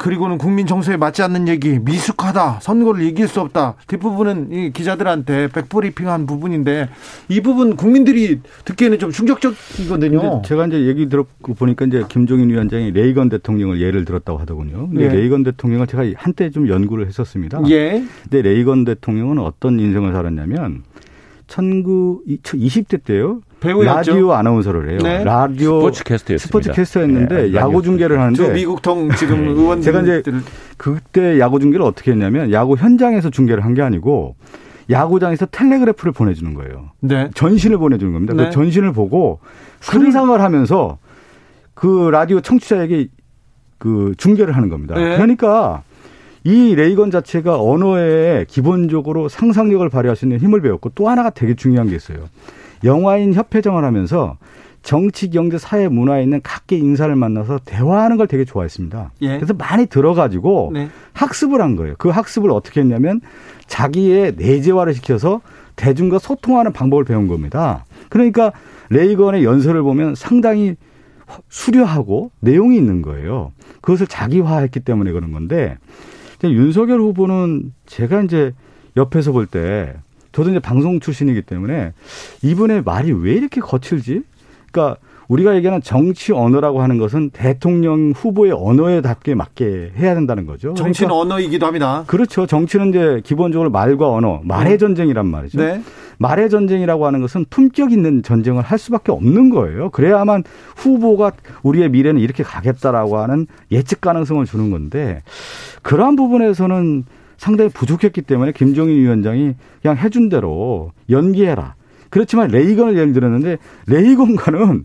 그리고는 국민 정서에 맞지 않는 얘기 미숙하다 선거를 이길 수 없다 뒷부분은 이 기자들한테 백브리핑한 부분인데 이 부분 국민들이 듣기에는 좀 충격적이거든요. 제가 이제 얘기 들었고 보니까 이제 김종인 위원장이 레이건 대통령을 예를 들었다고 하더군요. 근데 예. 레이건 대통령을 제가 한때 좀 연구를 했었습니다. 예. 근데 레이건 대통령은 어떤 인생을 살았냐면 19 20대 때요. 배우였죠. 라디오 아나운서를 해요. 네. 라디오 스포츠 캐스터였습니다. 스포츠 캐스터였는데 네, 야구 중계를 두 하는데 미국통 지금 네. 의원들 제가 이제 그때 야구 중계를 어떻게 했냐면 야구 현장에서 중계를 한 게 아니고 야구장에서 텔레그래프를 보내주는 거예요. 네. 전신을 보내주는 겁니다. 네. 그 전신을 보고 상상을 하면서 그 라디오 청취자에게 그 중계를 하는 겁니다. 네. 그러니까 이 레이건 자체가 언어에 기본적으로 상상력을 발휘할 수 있는 힘을 배웠고 또 하나가 되게 중요한 게 있어요. 영화인 협회장을 하면서 정치, 경제, 사회, 문화에 있는 각계 인사를 만나서 대화하는 걸 되게 좋아했습니다. 예. 그래서 많이 들어가지고 네. 학습을 한 거예요. 그 학습을 어떻게 했냐면 자기의 내재화를 시켜서 대중과 소통하는 방법을 배운 겁니다. 그러니까 레이건의 연설을 보면 상당히 수려하고 내용이 있는 거예요. 그것을 자기화했기 때문에 그런 건데 윤석열 후보는 제가 이제 옆에서 볼 때 저도 이제 방송 출신이기 때문에 이분의 말이 왜 이렇게 거칠지? 그러니까 우리가 얘기하는 정치 언어라고 하는 것은 대통령 후보의 언어에 답게 맞게 해야 된다는 거죠. 정치는 그러니까 언어이기도 합니다. 그렇죠. 정치는 이제 기본적으로 말과 언어, 말의 전쟁이란 말이죠. 네. 말의 전쟁이라고 하는 것은 품격 있는 전쟁을 할 수밖에 없는 거예요. 그래야만 후보가 우리의 미래는 이렇게 가겠다라고 하는 예측 가능성을 주는 건데 그러한 부분에서는 상당히 부족했기 때문에 김종인 위원장이 그냥 해준 대로 연기해라. 그렇지만 레이건을 예를 들었는데 레이건과는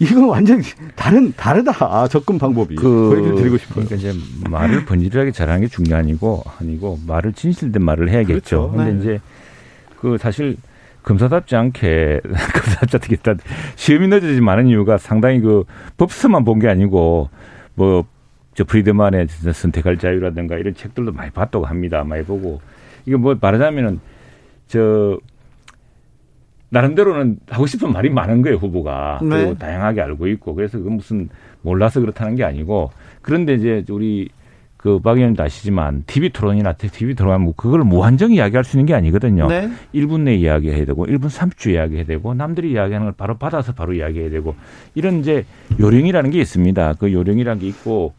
이건 완전히 다른 다르다 접근 방법이 그 얘기를 드리고 싶어요. 그러니까 이제 말을 번지르하게 잘하는 게 중요한이고 아니고 말을 진실된 말을 해야겠죠. 그렇죠. 근데 네. 이제 그 사실 검사답지 않게 검사답지 않게 시험이 늦어지지 많은 이유가 상당히 그 법서만 본 게 아니고 뭐 저 프리드만의 선택할 자유라든가 이런 책들도 많이 봤다고 합니다. 많이 보고 이게 뭐 말하자면은 저 나름대로는 하고 싶은 말이 많은 거예요 후보가 네. 그리고 다양하게 알고 있고 그래서 그 무슨 몰라서 그렇다는 게 아니고 그런데 이제 우리 그박 의원님도 아시지만 TV 토론이나 TV 토론하면 그걸 무한정 이야기할 수 있는 게 아니거든요. 네. 1분 내에 이야기해야 되고 1분 30초 이야기해야 되고 남들이 이야기하는 걸 바로 받아서 바로 이야기해야 되고 이런 이제 요령이라는 게 있습니다. 그 요령이라는 게 있고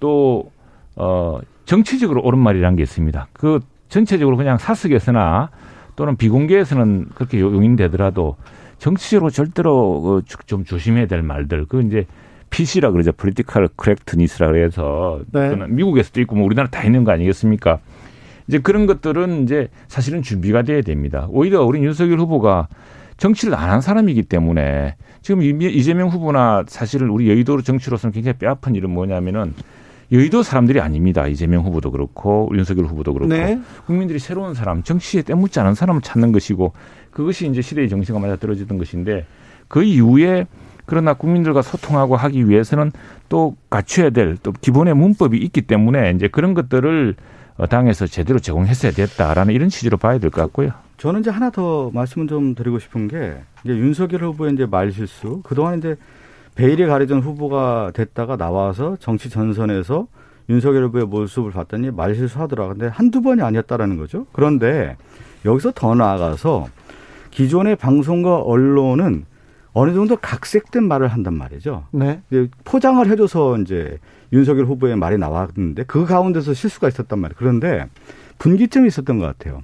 또 어, 정치적으로 옳은 말이라는 게 있습니다. 그 전체적으로 그냥 사석에서나 또는 비공개에서는 그렇게 용인되더라도 정치적으로 절대로 그좀 조심해야 될 말들. 그 이제 PC라 그러죠. Political Correctness라 그래서 네. 미국에서도 있고 뭐 우리나라 다 있는 거 아니겠습니까? 이제 그런 것들은 이제 사실은 준비가 돼야 됩니다. 오히려 우리 윤석열 후보가 정치를 안 한 사람이기 때문에 지금 이- 이재명 후보나 사실은 우리 여의도 정치로서는 굉장히 뼈아픈 일은 뭐냐면은 여의도 사람들이 아닙니다. 이재명 후보도 그렇고 윤석열 후보도 그렇고 네. 국민들이 새로운 사람, 정치에 때묻지 않은 사람을 찾는 것이고 그것이 이제 시대의 정신과 맞아 떨어지던 것인데 그 이후에 그러나 국민들과 소통하고 하기 위해서는 또 갖춰야 될 또 기본의 문법이 있기 때문에 이제 그런 것들을 어, 당에서 제대로 제공했어야 됐다라는 이런 취지로 봐야 될 것 같고요. 저는 이제 하나 더 말씀을 좀 드리고 싶은 게 이제 윤석열 후보의 이제 말실수 그동안 이제 베일에 가려진 후보가 됐다가 나와서 정치 전선에서 윤석열 후보의 모습을 봤더니 말실수하더라. 근데 한두 번이 아니었다라는 거죠. 그런데 여기서 더 나아가서 기존의 방송과 언론은 어느 정도 각색된 말을 한단 말이죠. 네. 포장을 해줘서 이제 윤석열 후보의 말이 나왔는데 그 가운데서 실수가 있었단 말이에요. 그런데 분기점이 있었던 것 같아요.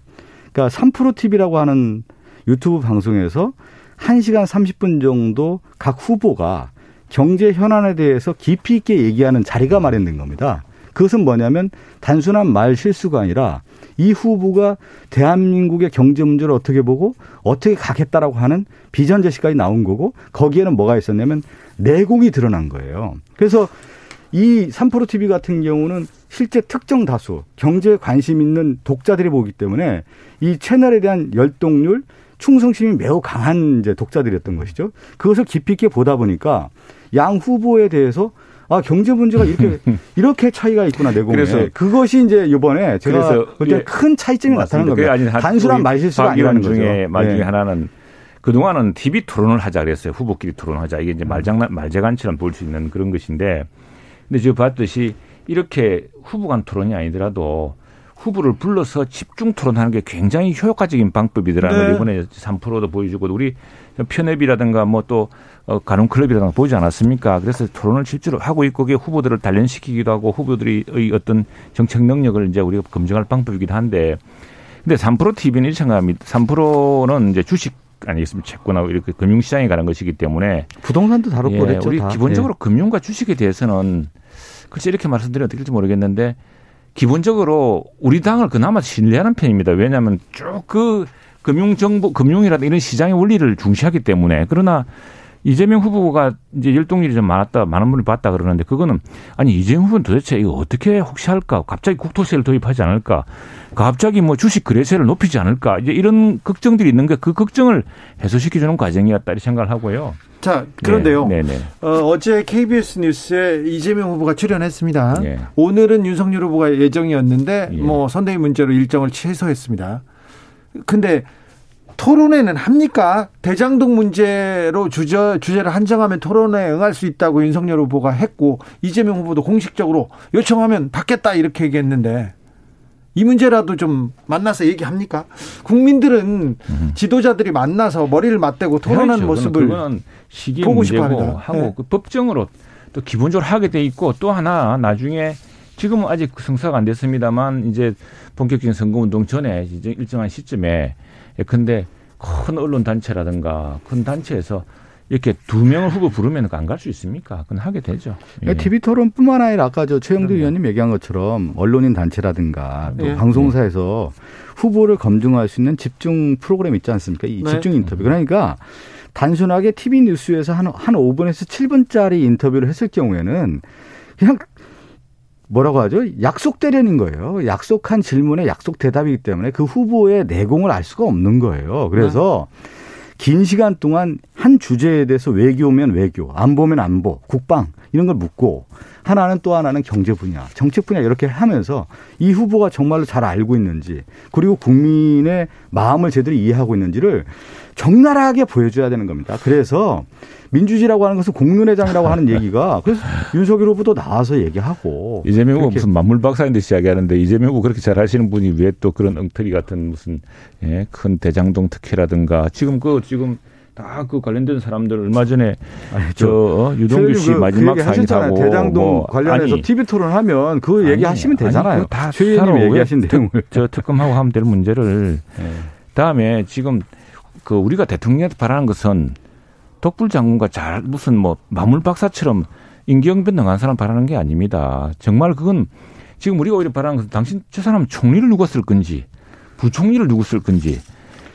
그러니까 3프로 TV라고 하는 유튜브 방송에서 1시간 30분 정도 각 후보가 경제 현안에 대해서 깊이 있게 얘기하는 자리가 마련된 겁니다. 그것은 뭐냐면 단순한 말 실수가 아니라 이 후보가 대한민국의 경제 문제를 어떻게 보고 어떻게 가겠다라고 하는 비전 제시까지 나온 거고 거기에는 뭐가 있었냐면 내공이 드러난 거예요. 그래서 이 3프로 TV 같은 경우는 실제 특정 다수 경제에 관심 있는 독자들이 보기 때문에 이 채널에 대한 열동률 충성심이 매우 강한 이제 독자들이었던 것이죠. 그것을 깊이 있게 보다 보니까 양 후보에 대해서 아 경제 문제가 이렇게 이렇게 차이가 있구나 내공에 그래서- 그것이 이제 이번에 제가 볼때 예. 큰 차이점이. 그게 겁니다. 아니, 단순한 말실수가 아니라는 거죠. 중에 말 중에 네. 하나는 그 동안은 TV 토론을 하자 그랬어요. 후보끼리 토론하자. 이게 이제 음. 말장난, 말재간처럼 볼 수 있는 그런 것인데. 근데 지금 봤듯이 이렇게 후보 간 토론이 아니더라도 후보를 불러서 집중 토론하는 게 굉장히 효과적인 방법이더라는 걸 네. 이번에 3%도 보여주고 우리 편협이라든가 뭐 또 가눔 클럽이라든가 보지 않았습니까? 그래서 토론을 실제로 하고 있고 그게 후보들을 단련시키기도 하고 후보들의 어떤 정책 능력을 이제 우리가 검증할 방법이기도 한데 근데 3% TV는 이렇게 생각합니다. 3%는 이제 주식 아니겠습니까? 채권하고 이렇게 금융시장에 가는 것이기 때문에 부동산도 다뤘고 예, 그랬죠. 우리 다. 기본적으로 금융과 주식에 대해서는 글쎄 이렇게 말씀드리면 어떻게 될지 모르겠는데 기본적으로 우리 당을 그나마 신뢰하는 편입니다. 왜냐하면 쭉 그 금융정보, 금융이라든 이런 시장의 원리를 중시하기 때문에 그러나 이재명 후보가 이제 열동률이 좀 많았다, 많은 분이 봤다 그러는데 그거는 아니 이재명 후보는 도대체 이거 어떻게 혹시 할까? 갑자기 국토세를 도입하지 않을까? 갑자기 뭐 주식 거래세를 높이지 않을까? 이제 이런 걱정들이 있는 게 그 걱정을 해소시켜주는 과정이었다 이렇게 생각을 하고요. 자, 그런데요. 네, 네. 어, 제 KBS 뉴스에 이재명 후보가 출연했습니다. 예. 오늘은 윤석열 후보가 예정이었는데 예. 뭐 선대위 문제로 일정을 취소했습니다. 근데 토론회는 합니까? 대장동 문제로 주저, 주제를 한정하면 토론회에 응할 수 있다고 윤석열 후보가 했고 이재명 후보도 공식적으로 요청하면 받겠다 이렇게 얘기했는데 이 문제라도 좀 만나서 얘기합니까? 국민들은 음. 지도자들이 만나서 머리를 맞대고 토론하는 해야죠. 모습을 시기의 보고 문제고 하고 네. 그 법정으로 또 기본적으로 하게 돼 있고 또 하나 나중에 지금은 아직 성사가 안 됐습니다만 이제 본격적인 선거운동 전에 이제 일정한 시점에 예컨대 큰 언론 단체라든가 큰 단체에서 이렇게 두 명을 후보 부르면 안 갈 수 있습니까? 그건 하게 되죠. 예. TV 토론뿐만 아니라 아까 저 최영두 의원님 얘기한 것처럼 언론인 단체라든가 또 예. 방송사에서 후보를 검증할 수 있는 집중 프로그램 있지 않습니까? 이 네. 집중 인터뷰. 그러니까 단순하게 TV 뉴스에서 한, 한 5분에서 7분짜리 인터뷰를 했을 경우에는 그냥 뭐라고 하죠? 약속 대련인 거예요. 약속한 질문에 약속 대답이기 때문에 그 후보의 내공을 알 수가 없는 거예요. 그래서 네. 긴 시간 동안 한 주제에 대해서 외교면 외교, 안보면 안보, 국방 이런 걸 묻고 하나는 또 하나는 경제 분야, 정책 분야 이렇게 하면서 이 후보가 정말로 잘 알고 있는지 그리고 국민의 마음을 제대로 이해하고 있는지를 적나라하게 보여줘야 되는 겁니다. 그래서 민주주의라고 하는 것은 공론회장이라고 하는 얘기가 그래서 윤석열 후보도 나와서 얘기하고 이재명 후보 무슨 만물 박사인데 시작하는데 이재명 후보 그렇게 잘 하시는 분이 왜 또 그런 엉터리 같은 무슨 예, 큰 대장동 특혜라든가 지금 그 지금 다그 관련된 사람들 얼마 전에 아니, 저 어, 유동규 씨 그, 마지막 그 사인사고 대장동 뭐, 관련해서 아니, TV 토론하면 그 얘기 하시면 되잖아요. 다 최의원님 얘기하신 내용을 저 특검하고 하면 될 문제를 네. 다음에 지금 그 우리가 대통령한테 바라는 것은 독불 장군과 잘 무슨 뭐 마물 박사처럼 임기응변 능한 사람 바라는 게 아닙니다. 정말 그건 지금 우리가 오히려 바라는 것은 당신 저 사람 총리를 누가 쓸 건지 부총리를 누구 쓸 건지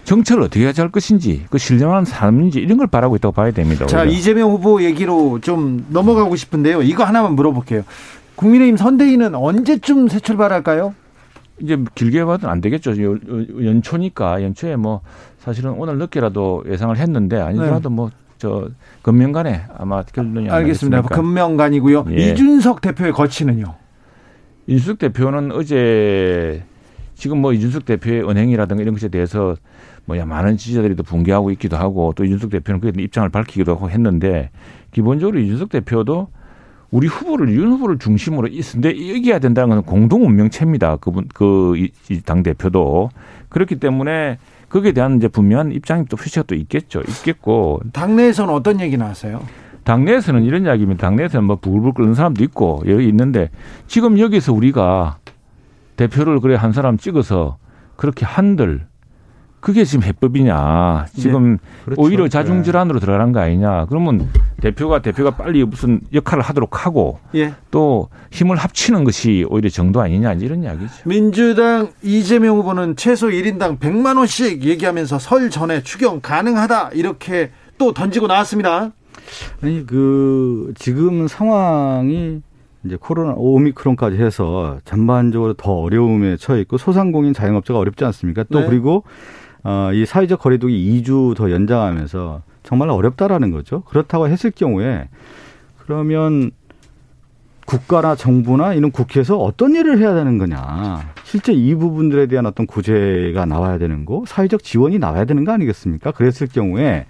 정책을 어떻게 해야 할 것인지 그 신령한 사람인지 이런 걸 바라고 있다고 봐야 됩니다. 자 오히려. 이재명 후보 얘기로 좀 넘어가고 싶은데요. 이거 하나만 물어볼게요. 국민의힘 선대위는 언제쯤 새 출발할까요? 이제 길게 봐도 안 되겠죠. 연초니까 연초에 뭐 사실은 오늘 늦게라도 예상을 했는데 아니더라도 네. 뭐저 금명간에 아마 결론이 알겠습니다. 금명간이고요. 예. 이준석 대표의 거치는요. 이준석 대표는 어제 지금 뭐 이준석 대표의 은행이라든가 이런 것에 대해서 뭐야 많은 지지자들이 또 붕괴하고 있기도 하고 또 이준석 대표는 그에 입장을 밝히기도 하고 했는데 기본적으로 이준석 대표도 우리 후보를 윤 후보를 중심으로 있는데 이겨야 된다는 것은 공동 운명체입니다. 그분 그당 대표도 그렇기 때문에 거기에 대한 이제 분명한 입장이 또 표시가 또 있겠죠. 있겠고 당내에서는 어떤 얘기 나왔어요? 당내에서는 이런 이야기입니다. 당내에서는 뭐 부글부글 끓는 사람도 있고 여기 있는데 지금 여기서 우리가 대표를 그래 한 사람 찍어서 그렇게 한들 그게 지금 해법이냐. 지금 네. 그렇죠. 오히려 자중질환으로 네. 들어가는 거 아니냐. 그러면 대표가 대표가 빨리 무슨 역할을 하도록 하고 예. 또 힘을 합치는 것이 오히려 정도 아니냐 이런 이야기죠. 민주당 이재명 후보는 최소 1인당 100만 원씩 얘기하면서 설 전에 추경 가능하다 이렇게 또 던지고 나왔습니다. 아니 그 지금 상황이 이제 코로나 오미크론까지 해서 전반적으로 더 어려움에 처해 있고 소상공인 자영업자가 어렵지 않습니까? 또 네. 그리고 어, 이 사회적 거리두기 2주 더 연장하면서 정말 어렵다라는 거죠. 그렇다고 했을 경우에 그러면 국가나 정부나 이런 국회에서 어떤 일을 해야 되는 거냐. 실제 이 부분들에 대한 어떤 구제가 나와야 되는 거, 사회적 지원이 나와야 되는 거 아니겠습니까? 그랬을 경우에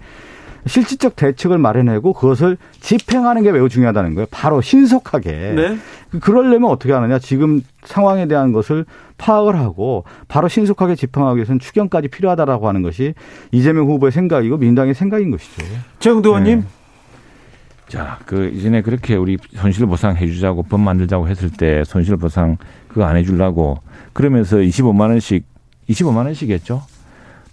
실질적 대책을 마련하고 그것을 집행하는 게 매우 중요하다는 거예요. 바로 신속하게. 네. 그러려면 어떻게 하느냐. 지금 상황에 대한 것을 파악을 하고 바로 신속하게 집행하기 위해서는 추경까지 필요하다라고 하는 것이 이재명 후보의 생각이고 민당의 생각인 것이죠. 정도 의원님. 네. 자, 그 이전에 그렇게 우리 손실 보상 해 주자고 법 만들자고 했을 때 손실 보상 그거 안 해 주려고 그러면서 25만 원씩 25만 원씩이었죠.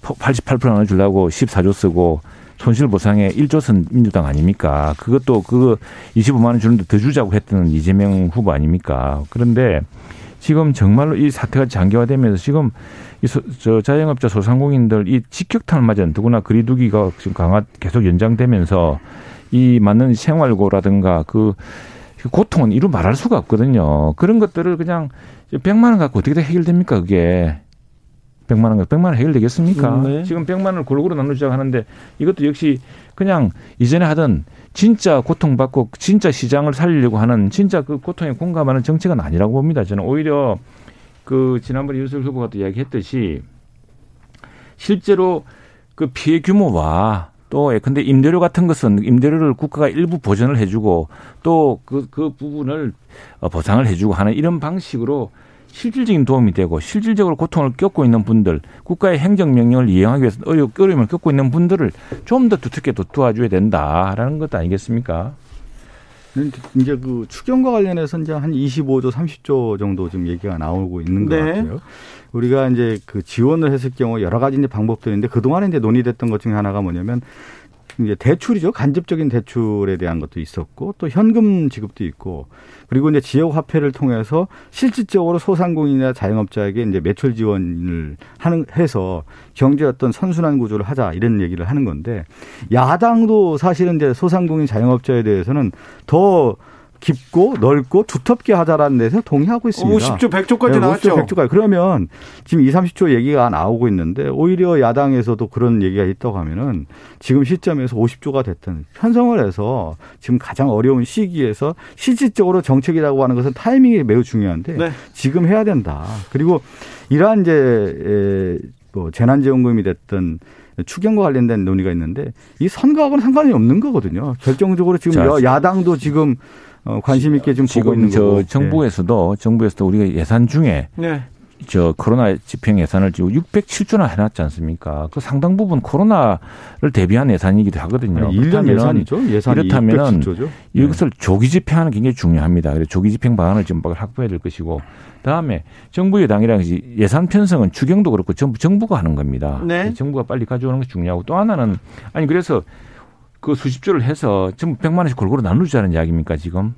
88% 나눠 주려고 14조 쓰고 손실보상에 1조선 민주당 아닙니까? 그것도 그거 25만 원 주는데 더 주자고 했던 이재명 후보 아닙니까? 그런데 지금 정말로 이 사태가 장기화되면서 지금 이 소, 저 자영업자 소상공인들 이 직격탄을 맞은 더구나 거리두기가 지금 강화 계속 연장되면서 이 맞는 생활고라든가 그 고통은 이루 말할 수가 없거든요. 그런 것들을 그냥 100만 원 갖고 어떻게 해결됩니까, 그게. 100만 원, 100만 원 해결되겠습니까? 음, 네. 지금 100만 원을 골고루 나누자고 하는데 이것도 역시 그냥 이전에 하던 진짜 고통받고 진짜 시장을 살리려고 하는 진짜 그 고통에 공감하는 정책은 아니라고 봅니다. 저는 오히려 그 지난번에 유석 후보가 또 이야기했듯이 실제로 그 피해 규모와 또 예컨대 임대료 같은 것은 임대료를 국가가 일부 보전을 해주고 또 그그 그 부분을 어, 보상을 해주고 하는 이런 방식으로 실질적인 도움이 되고 실질적으로 고통을 겪고 있는 분들, 국가의 행정명령을 이행하기 위해서 어려움을 겪고 있는 분들을 좀 더 두텁게 도와줘야 된다라는 것 아니겠습니까? 이제 그 추경과 관련해서 이제 한 25조, 30조 정도 지금 얘기가 나오고 있는 것 네. 같아요. 우리가 이제 그 지원을 했을 경우 여러 가지 이제 방법들이 있는데 그동안에 이제 논의됐던 것 중에 하나가 뭐냐면 이제 대출이죠. 간접적인 대출에 대한 것도 있었고 또 현금 지급도 있고 그리고 이제 지역 화폐를 통해서 실질적으로 소상공인이나 자영업자에게 이제 매출 지원을 하는 해서 경제 어떤 선순환 구조를 하자 이런 얘기를 하는 건데 야당도 사실은 이제 소상공인 자영업자에 대해서는 더 깊고 넓고 두텁게 하자라는 데서 동의하고 있습니다. 50조 100조까지 네, 나왔죠. 50조 100조까지. 그러면 지금 2, 30조 얘기가 나오고 있는데 오히려 야당에서도 그런 얘기가 있다고 하면은 지금 시점에서 50조가 됐든 편성을 해서 지금 가장 어려운 시기에서 실질적으로 정책이라고 하는 것은 타이밍이 매우 중요한데 네. 지금 해야 된다. 그리고 이러한 이제 뭐 재난지원금이 됐든 추경과 관련된 논의가 있는데 이 선거하고는 상관이 없는 거거든요. 결정적으로 지금 자, 야당도 지금 어, 관심 있게 좀 보고 있는 저 거고. 정부에서도 네. 정부에서도 우리가 예산 중에 네. 저 코로나 집행 예산을 지금 607조나 해놨지 않습니까? 그 상당 부분 코로나를 대비한 예산이기도 하거든요. 아니, 1년 예산이죠. 예산이 이렇다면은 이것을 조기 집행하는 게 굉장히 중요합니다. 그래서 조기 집행 방안을 좀 확보해야 될 것이고 다음에 정부 여당이랑 예산 편성은 추경도 그렇고 정부 정부가 하는 겁니다. 네. 정부가 빨리 가져오는 것이 중요하고 또 하나는 아니 그래서 그 수십 조를 해서 전부 백만 원씩 골고루 나누자는 이야기입니까 지금?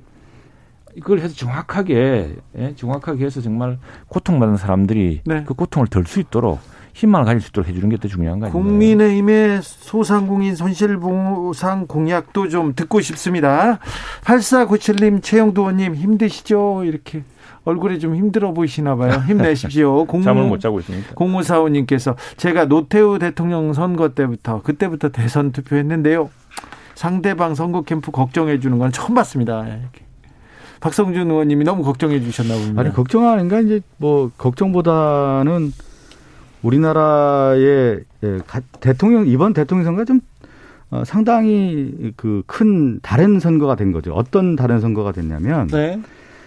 이걸 해서 정확하게 예? 정확하게 해서 정말 고통받는 사람들이 네. 그 고통을 덜 수 있도록 힘만을 가질 수 있도록 해주는 게 더 중요한 거 아니에요? 국민의힘의 소상공인 손실보상 공약도 좀 듣고 싶습니다. 8497님, 최영도 의원님 힘드시죠? 이렇게 얼굴이 좀 힘들어 보이시나 봐요. 힘내십시오. 공무, 잠을 못 자고 있습니다. 공무사원님께서 제가 노태우 대통령 선거 때부터 그때부터 대선 투표했는데요. 상대방 선거 캠프 걱정해 주는 건 처음 봤습니다. 이렇게. 박성준 의원님이 너무 걱정해 주셨나 봅니다. 아니 걱정하는 게 이제 뭐 걱정보다는 우리나라의 예, 대통령 이번 대통령 선거 좀 어, 상당히 그 큰 다른 선거가 된 거죠. 어떤 다른 선거가 됐냐면 네.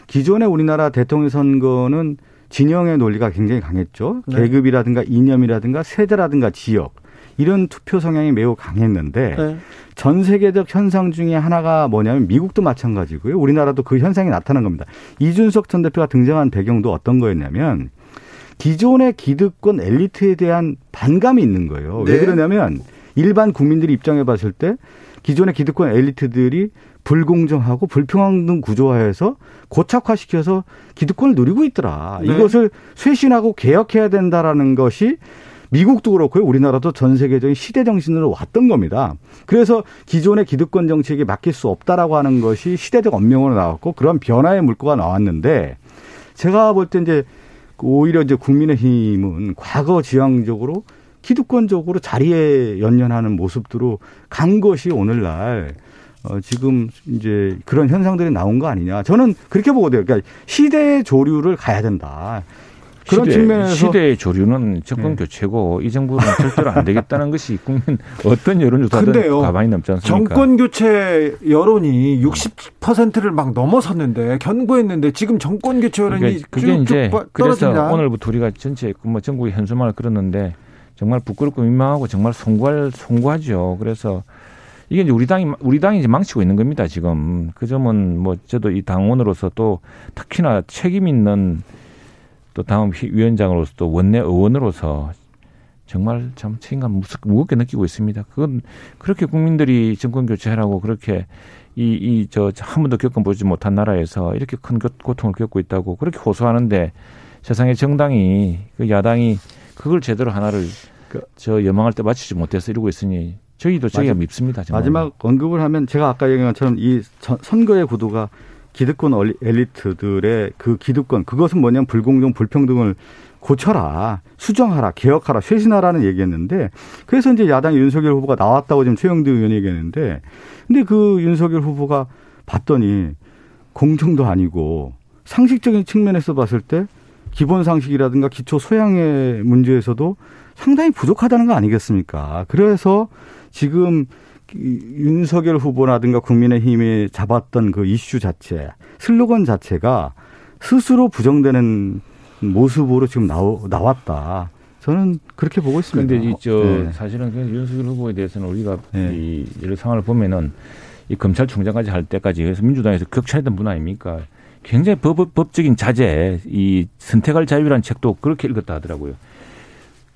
기존의 우리나라 대통령 선거는 진영의 논리가 굉장히 강했죠. 네. 계급이라든가 이념이라든가 세대라든가 지역 이런 투표 성향이 매우 강했는데 네. 전 세계적 현상 중에 하나가 뭐냐면 미국도 마찬가지고요. 우리나라도 그 현상이 나타난 겁니다. 이준석 전 대표가 등장한 배경도 어떤 거였냐면 기존의 기득권 엘리트에 대한 반감이 있는 거예요. 네. 왜 그러냐면 일반 국민들이 입장해 봤을 때 기존의 기득권 엘리트들이 불공정하고 불평등 구조화해서 고착화시켜서 기득권을 누리고 있더라. 네. 이것을 쇄신하고 개혁해야 된다라는 것이 미국도 그렇고요. 우리나라도 전 세계적인 시대 정신으로 왔던 겁니다. 그래서 기존의 기득권 정책이 맡길 수 없다라고 하는 것이 시대적 언명으로 나왔고 그런 변화의 물꼬가 나왔는데 제가 볼 때 이제 오히려 이제 국민의힘은 과거 지향적으로 기득권적으로 자리에 연연하는 모습들로 간 것이 오늘날 어, 지금 이제 그런 현상들이 나온 거 아니냐. 저는 그렇게 보거든요. 그러니까 시대의 조류를 가야 된다. 그런 시대, 측면에서 시대의 조류는 정권 네. 교체고 이 정부는 절대로 안 되겠다는 것이 국민 어떤 여론조사든 가만히 남지 않습니까? 정권 교체 여론이 60%를 막 넘어섰는데 견고했는데 지금 정권 교체 여론이 그러니까 그게 이제 그래서 오늘부터 우리가 전체 뭐 전국의 현수막을 끌었는데 정말 부끄럽고 민망하고 정말 송구할 송구하죠. 그래서 이게 이제 우리 당이 우리 당이 이제 망치고 있는 겁니다. 지금 그 점은 뭐 저도 이 당원으로서 또 특히나 책임 있는 또 다음 위원장으로서 또 원내 의원으로서 정말 참 책임감 무겁게 느끼고 있습니다. 그건 그렇게 국민들이 정권 교체하라고 그렇게 이 이 저 한 번도 겪어보지 못한 나라에서 이렇게 큰 고통을 겪고 있다고 그렇게 호소하는데 세상의 정당이 그 야당이 그걸 제대로 하나를 그저 여망할 때 맞추지 못해서 이러고 있으니 저희도 저희가 마지막, 밉습니다. 정말. 마지막 언급을 하면 제가 아까 얘기한 것처럼 이 선거의 구도가 기득권 엘리트들의 그 기득권 그것은 뭐냐면 불공정 불평등을 고쳐라 수정하라 개혁하라 쇄신하라는 얘기했는데 그래서 이제 야당 윤석열 후보가 나왔다고 지금 최영두 의원이 얘기했는데 근데 그 윤석열 후보가 봤더니 공정도 아니고 상식적인 측면에서 봤을 때 기본 상식이라든가 기초 소양의 문제에서도 상당히 부족하다는 거 아니겠습니까? 그래서 지금 윤석열 후보라든가 국민의힘이 잡았던 그 이슈 자체, 슬로건 자체가 스스로 부정되는 모습으로 지금 나오, 나왔다. 저는 그렇게 보고 있습니다. 그런데 이저 네. 사실은 그 윤석열 후보에 대해서는 우리가 네. 이 여러 상황을 보면은 이 검찰총장까지 할 때까지 그래서 민주당에서 격차했던 분 아닙니까? 굉장히 법, 법적인 자제, 이 선택할 자유라는 책도 그렇게 읽었다 하더라고요.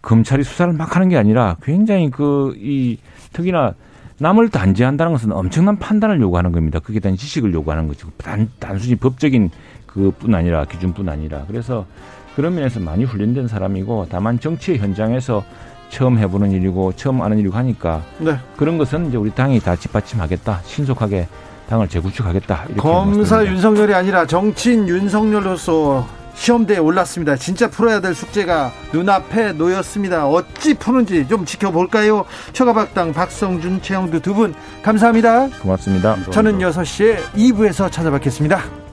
검찰이 수사를 막 하는 게 아니라 굉장히 그, 이, 특히나 남을 단죄한다는 것은 엄청난 판단을 요구하는 겁니다. 그게 대한 지식을 요구하는 거죠. 단, 단순히 법적인 그뿐 아니라, 기준뿐 아니라. 그래서 그런 면에서 많이 훈련된 사람이고 다만 정치의 현장에서 처음 해보는 일이고 처음 아는 일이고 하니까 네. 그런 것은 이제 우리 당이 다 뒷받침하겠다. 신속하게 당을 재구축하겠다. 검사. 윤석열이 아니라 정치인 윤석열로서 시험대에 올랐습니다. 진짜 풀어야 될 숙제가 눈앞에 놓였습니다. 어찌 푸는지 좀 지켜볼까요? 처가박당 박성준, 최영두 두 분 감사합니다. 고맙습니다. 저는 6시에 2부에서 찾아뵙겠습니다.